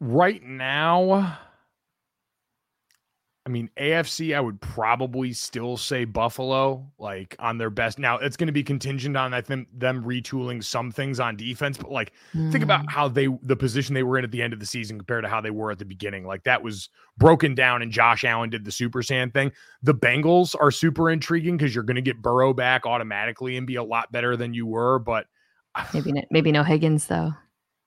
Speaker 2: Right now, I mean, AFC, I would probably still say Buffalo, like on their best. Now, it's going to be contingent on I think them retooling some things on defense, but like mm. think about mm. how they the position they were in at the end of the season compared to how they were at the beginning. Like that was broken down, and Josh Allen did the Super Sand thing. The Bengals are super intriguing because you're going to get Burrow back automatically and be a lot better than you were, but
Speaker 1: maybe no, maybe no Higgins though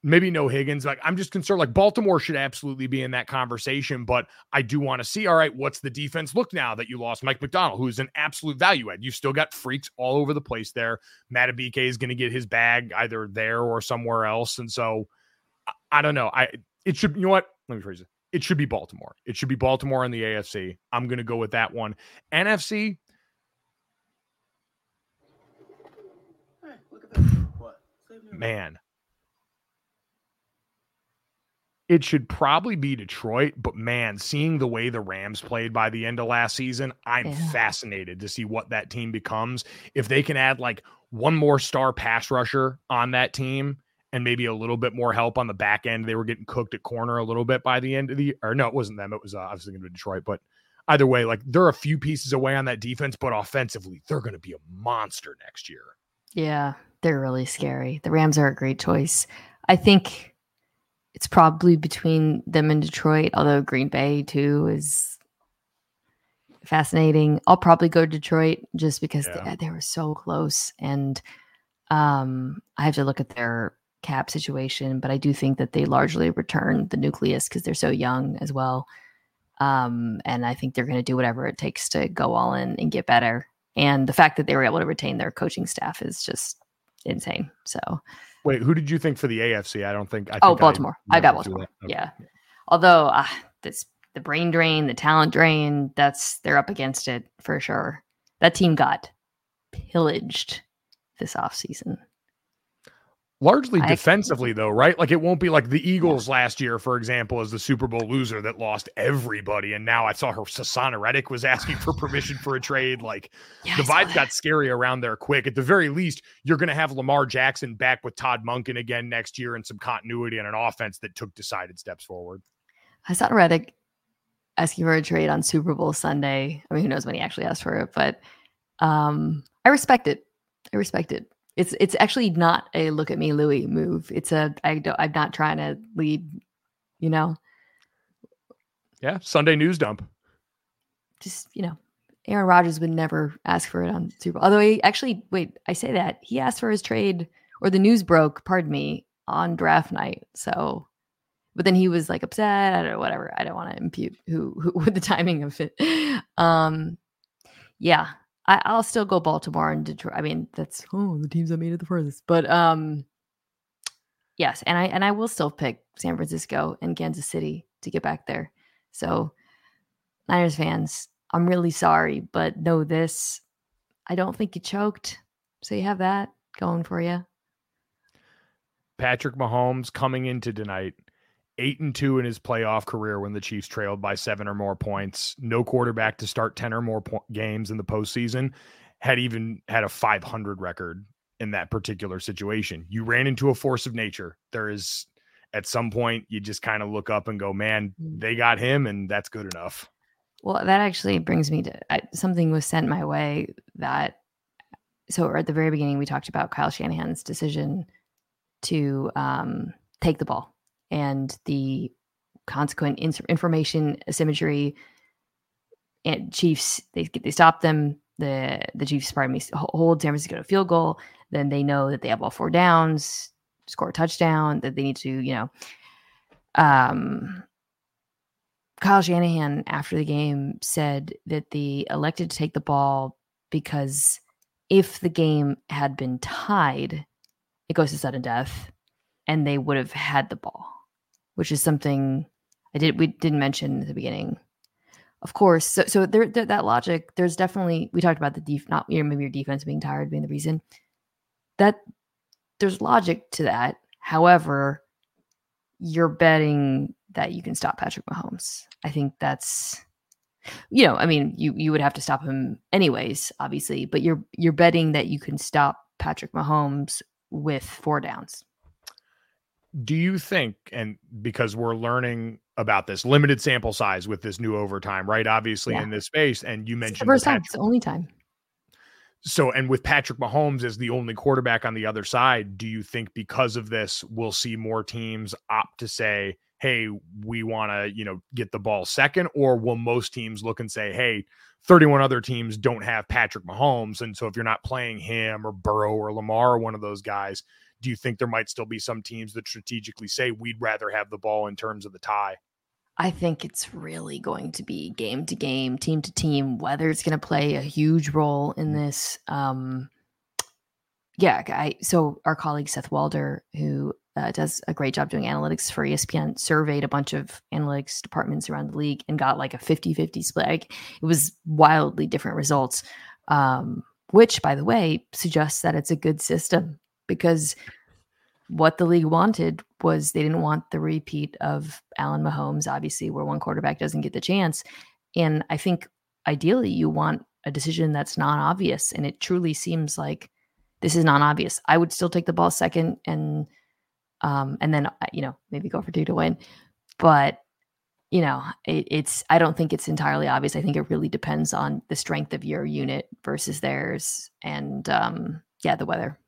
Speaker 2: maybe no Higgins. Like I'm just concerned. Like Baltimore should absolutely be in that conversation, but I do want to see. All right, what's the defense look now that you lost Mike Macdonald, who's an absolute value add? You still got freaks all over the place there. Madubuike is going to get his bag either there or somewhere else, and so I, I don't know. I it should. You know what? Let me phrase it. it should be Baltimore. It should be Baltimore in the AFC. I'm going to go with that one. NFC. Man, it should probably be Detroit, but man, seeing the way the Rams played by the end of last season, I'm yeah. fascinated to see what that team becomes. If they can add like one more star pass rusher on that team and maybe a little bit more help on the back end, they were getting cooked at corner a little bit by the end of the or no, it wasn't them. It was uh, I was thinking of Detroit, but either way, like they're a few pieces away on that defense, but offensively, they're going to be a monster next year.
Speaker 1: Yeah, they're really scary. The Rams are a great choice. I think it's probably between them and Detroit, although Green Bay too is fascinating. I'll probably go to Detroit just because yeah. they, they, were so close. And um, I have to look at their cap situation, but I do think that they largely return the nucleus because they're so young as well. Um, and I think they're going to do whatever it takes to go all in and get better. And the fact that they were able to retain their coaching staff is just insane. So
Speaker 2: Wait, who did you think for the AFC? I don't think. I
Speaker 1: oh, Baltimore. I, I got Baltimore. Okay. Yeah. Although uh, this the brain drain, the talent drain, that's they're up against it for sure. That team got pillaged this offseason
Speaker 2: largely defensively though right? Like it won't be like the eagles last year for example as the super bowl loser that lost everybody and now i saw her Haason Reddick was asking for permission for a trade. Like yeah, the vibes got scary around there quick. At the very least you're going to have lamar jackson back with todd monken again next year and some continuity and an offense that took decided steps forward.
Speaker 1: Haason Reddick asking for a trade on super bowl sunday. I mean who knows when he actually asked for it but um i respect it. I respect it it's it's actually not a look at me Louis move. It's a I don't I'm not trying to lead, you know.
Speaker 2: Yeah, Sunday news dump.
Speaker 1: Just, you know, Aaron Rodgers would never ask for it on Super Bowl. Although he actually wait, I say that. He asked for his trade or the news broke, pardon me, on draft night. So but then he was like upset. I don't know, whatever. I don't want to impute who, who with the timing of it. Um yeah, I, will still go Baltimore and Detroit. I mean, that's oh the teams that made it the furthest. But um, yes, and I and I will still pick San Francisco and Kansas City to get back there. So, Niners fans, I'm really sorry, but know this: I don't think you choked. So you have that going for you.
Speaker 2: Patrick Mahomes coming into tonight eight and two in his playoff career when the Chiefs trailed by seven or more points. No quarterback to start 10 or more po- games in the postseason had even had a 500 record in that particular situation. You ran into a force of nature. There is, at some point, you just kind of look up and go, man, mm. they got him, and that's good enough.
Speaker 1: Well, that actually brings me to I, something was sent my way that. So at the very beginning, we talked about Kyle Shanahan's decision to um, take the ball and the consequent information asymmetry and Chiefs they they stop them the the Chiefs probably hold San Francisco to field goal then they know that they have all four downs score a touchdown that they need to you know um Kyle Shanahan after the game said that they elected to take the ball because if the game had been tied it goes to sudden death and they would have had the ball which is something I did we didn't mention at the beginning. Of course, so so there, there that logic. There's definitely we talked about the def not you know, maybe your defense being tired being the reason that there's logic to that. However, you're betting that you can stop Patrick Mahomes. I think that's you know, I mean, you you would have to stop him anyways, obviously, but you're you're betting that you can stop Patrick Mahomes with four downs
Speaker 2: do you think and because we're learning about this limited sample size with this new overtime right obviously yeah. in this space and you mentioned
Speaker 1: it's the first time it's the only time
Speaker 2: so and with Patrick Mahomes as the only quarterback on the other side do you think because of this we'll see more teams opt to say hey we want to you know get the ball second or will most teams look and say hey 31 other teams don't have Patrick Mahomes and so if you're not playing him or Burrow or Lamar or one of those guys do you think there might still be some teams that strategically say we'd rather have the ball in terms of the tie?
Speaker 1: I think it's really going to be game to game, team to team, whether it's going to play a huge role in mm. this. Um, yeah, I, so our colleague Seth Walder, who uh, does a great job doing analytics for ESPN, surveyed a bunch of analytics departments around the league and got like a 50 50 split. Like, it was wildly different results, um, which, by the way, suggests that it's a good system because what the league wanted was they didn't want the repeat of Allen Mahomes, obviously, where one quarterback doesn't get the chance. And I think ideally you want a decision that's non obvious. And it truly seems like this is non obvious. I would still take the ball second and um, and then uh, you know maybe go for two to win. But you know, it, it's I don't think it's entirely obvious. I think it really depends on the strength of your unit versus theirs, and um, yeah, the weather.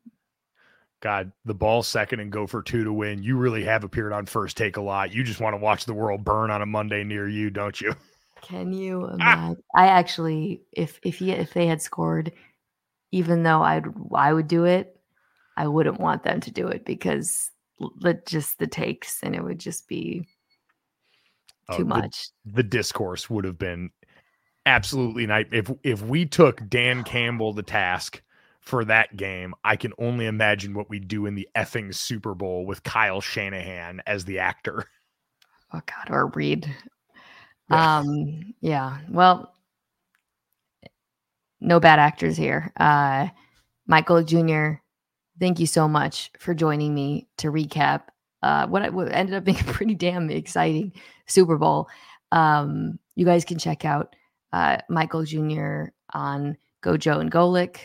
Speaker 2: God, the ball second and go for two to win. You really have appeared on first take a lot. You just want to watch the world burn on a Monday near you, don't you?
Speaker 1: Can you imagine? Ah. I actually, if if he if they had scored, even though I'd I would do it, I wouldn't want them to do it because just the takes and it would just be oh, too oh, much.
Speaker 2: The, the, discourse would have been absolutely night. If if we took Dan Campbell the task for that game, I can only imagine what we do in the effing Super Bowl with Kyle Shanahan as the actor.
Speaker 1: Oh God, or Reid. Yeah. Um, yeah. Well, no bad actors here. Uh, Michael Jr thank you so much for joining me to recap uh, what, what ended up being a pretty damn exciting Super Bowl. Um, you guys can check out uh, Michael Jr. on Gojo and Golic.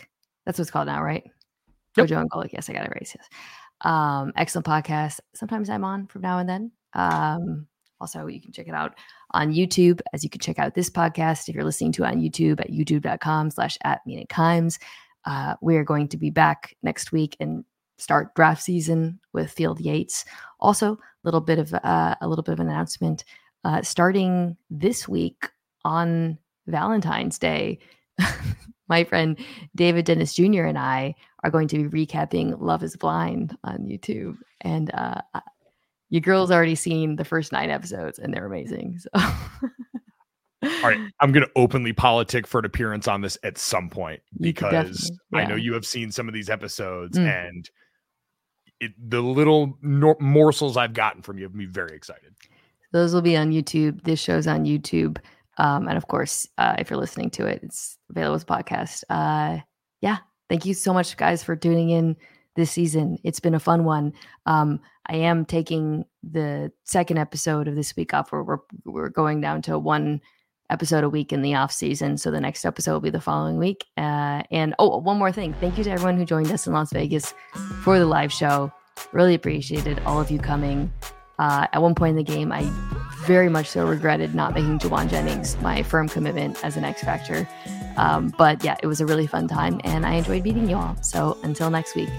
Speaker 1: That's what's called now, right? Yep. And Golic. Yes, I got it right. Yes. Um, excellent podcast. Sometimes I'm on from now and then. Um, also, you can check it out on YouTube, as you can check out this podcast if you're listening to it on YouTube at youtube.com slash at Mina Kimes. Uh, we are going to be back next week and start draft season with Field Yates. Also, a little bit of uh, a little bit of an announcement uh, starting this week on Valentine's Day. my friend David Dennis Jr. and I are going to be recapping Love Is Blind on YouTube, and uh, your girl's already seen the first nine episodes, and they're amazing. So.
Speaker 2: All right, I'm going to openly politic for an appearance on this at some point because yeah. I know you have seen some of these episodes mm. and it, the little nor- morsels I've gotten from you have me very excited.
Speaker 1: Those will be on YouTube. This show's on YouTube. Um, and of course, uh, if you're listening to it, it's available as a podcast. Uh, yeah, thank you so much, guys, for tuning in this season. It's been a fun one. Um, I am taking the second episode of this week off where we're, we're going down to one episode a week in the off season. So the next episode will be the following week. Uh, and oh, one more thing. Thank you to everyone who joined us in Las Vegas for the live show. Really appreciated all of you coming. Uh, at one point in the game, I very much so regretted not making Jauan Jennings my firm commitment as an X Factor. Um, but yeah, it was a really fun time and I enjoyed meeting you all. So until next week.